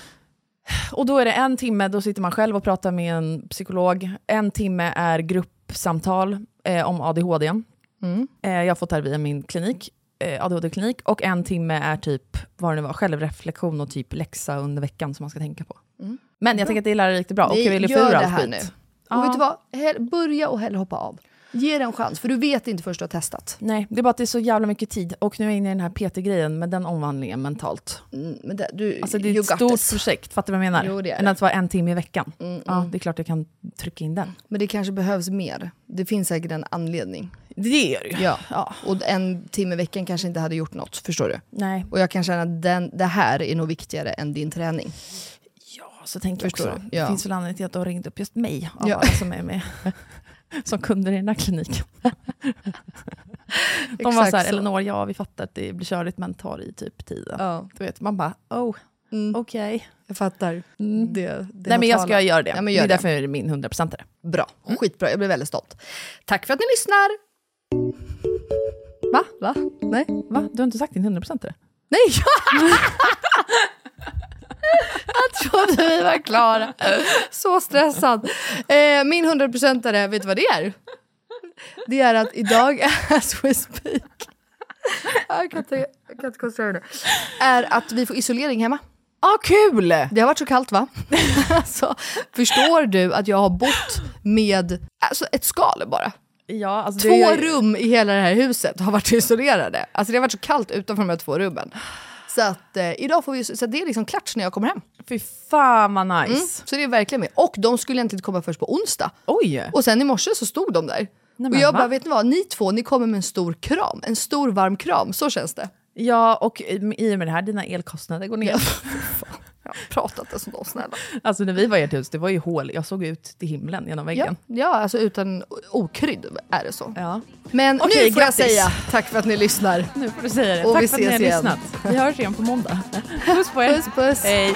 Och då är det en timme, då sitter man själv och pratar med en psykolog. En timme är gruppsamtal eh, om ADHD. Mm. Eh, jag har fått det här via min klinik, eh, ADHD-klinik. Och en timme är typ, vad det nu var, självreflektion och typ läxa under veckan som man ska tänka på. Men jag tänker att det är lärorikt och bra. Och Nej, jag vill gör det här skit. nu. Ja. Och vet du vad? Börja och hellre hoppa av. Ge det en chans, för du vet inte först du har testat. Nej, det är bara att det är så jävla mycket tid. Och nu är jag inne i den här PT-grejen med den omvandlingen mentalt. Mm, men det, du, Alltså det är ett stort this. projekt, fattar du vad jag menar? Jo, det är Än det. att vara en timme i veckan. Mm, Ja, mm. det är klart jag kan trycka in den. Men det kanske behövs mer. Det finns säkert en anledning. Det gör det. Ja. Ja. Och en timme i veckan kanske inte hade gjort något, förstår du? Nej, Och jag kan känna att den, det här är nog viktigare än din träning. ja, så tänker jag också. Ja. Det finns väl anledning till att du har ringt upp just mig, av Ja. alla som är med som kunder i den här kliniken. De var så här. Elinor, ja vi fattar att det blir körigt men tar i typ tiden. Ja, Du vet, man bara, oh, mm, okej. jag fattar. Mm. Det, det Nej men jag ska göra det. Ja, men det gör är det. därför är det min 100% är Bra, skitbra. Jag blir väldigt stolt. Tack för att ni lyssnar! Va? Va? Nej? Va? Du har inte sagt din 100% är Nej! jag trodde vi var klara. Så stressad. Eh, min 100%are, vet du vad det är? Det är att idag, as we speak, jag kan inte, jag kan inte koncentrera nu, är att vi får isolering hemma. Ah, kul! Det har varit så kallt va? alltså, förstår du att jag har bott med alltså, ett skal bara? Ja, alltså Två det, rum i hela det här huset har varit isolerade. Alltså det har varit så kallt utanför de här två rummen. Så att eh, idag får vi, så det är liksom klart när jag kommer hem. Fy fan vad nice. Mm, så det är verkligen med. Och de skulle egentligen komma först på onsdag. Oj! Och sen i morse så stod de där. Nej, och jag va? bara, vet ni vad? Ni två, ni kommer med en stor kram. En stor varm kram. Så känns det. Ja, och i och med det här, dina elkostnader går ner. Ja, prata inte så då, snälla. Alltså när vi var i ert hus, det var ju hål. Jag såg ut till himlen genom Ja, väggen. ja, alltså utan okrydd är det så. Ja. Men Okej, nu får grattis. jag säga tack för att ni lyssnar. Nu får du säga det. Och Tack vi för att ni har igen. lyssnat. Vi hörs igen på måndag. Puss på er. Puss puss. Hej.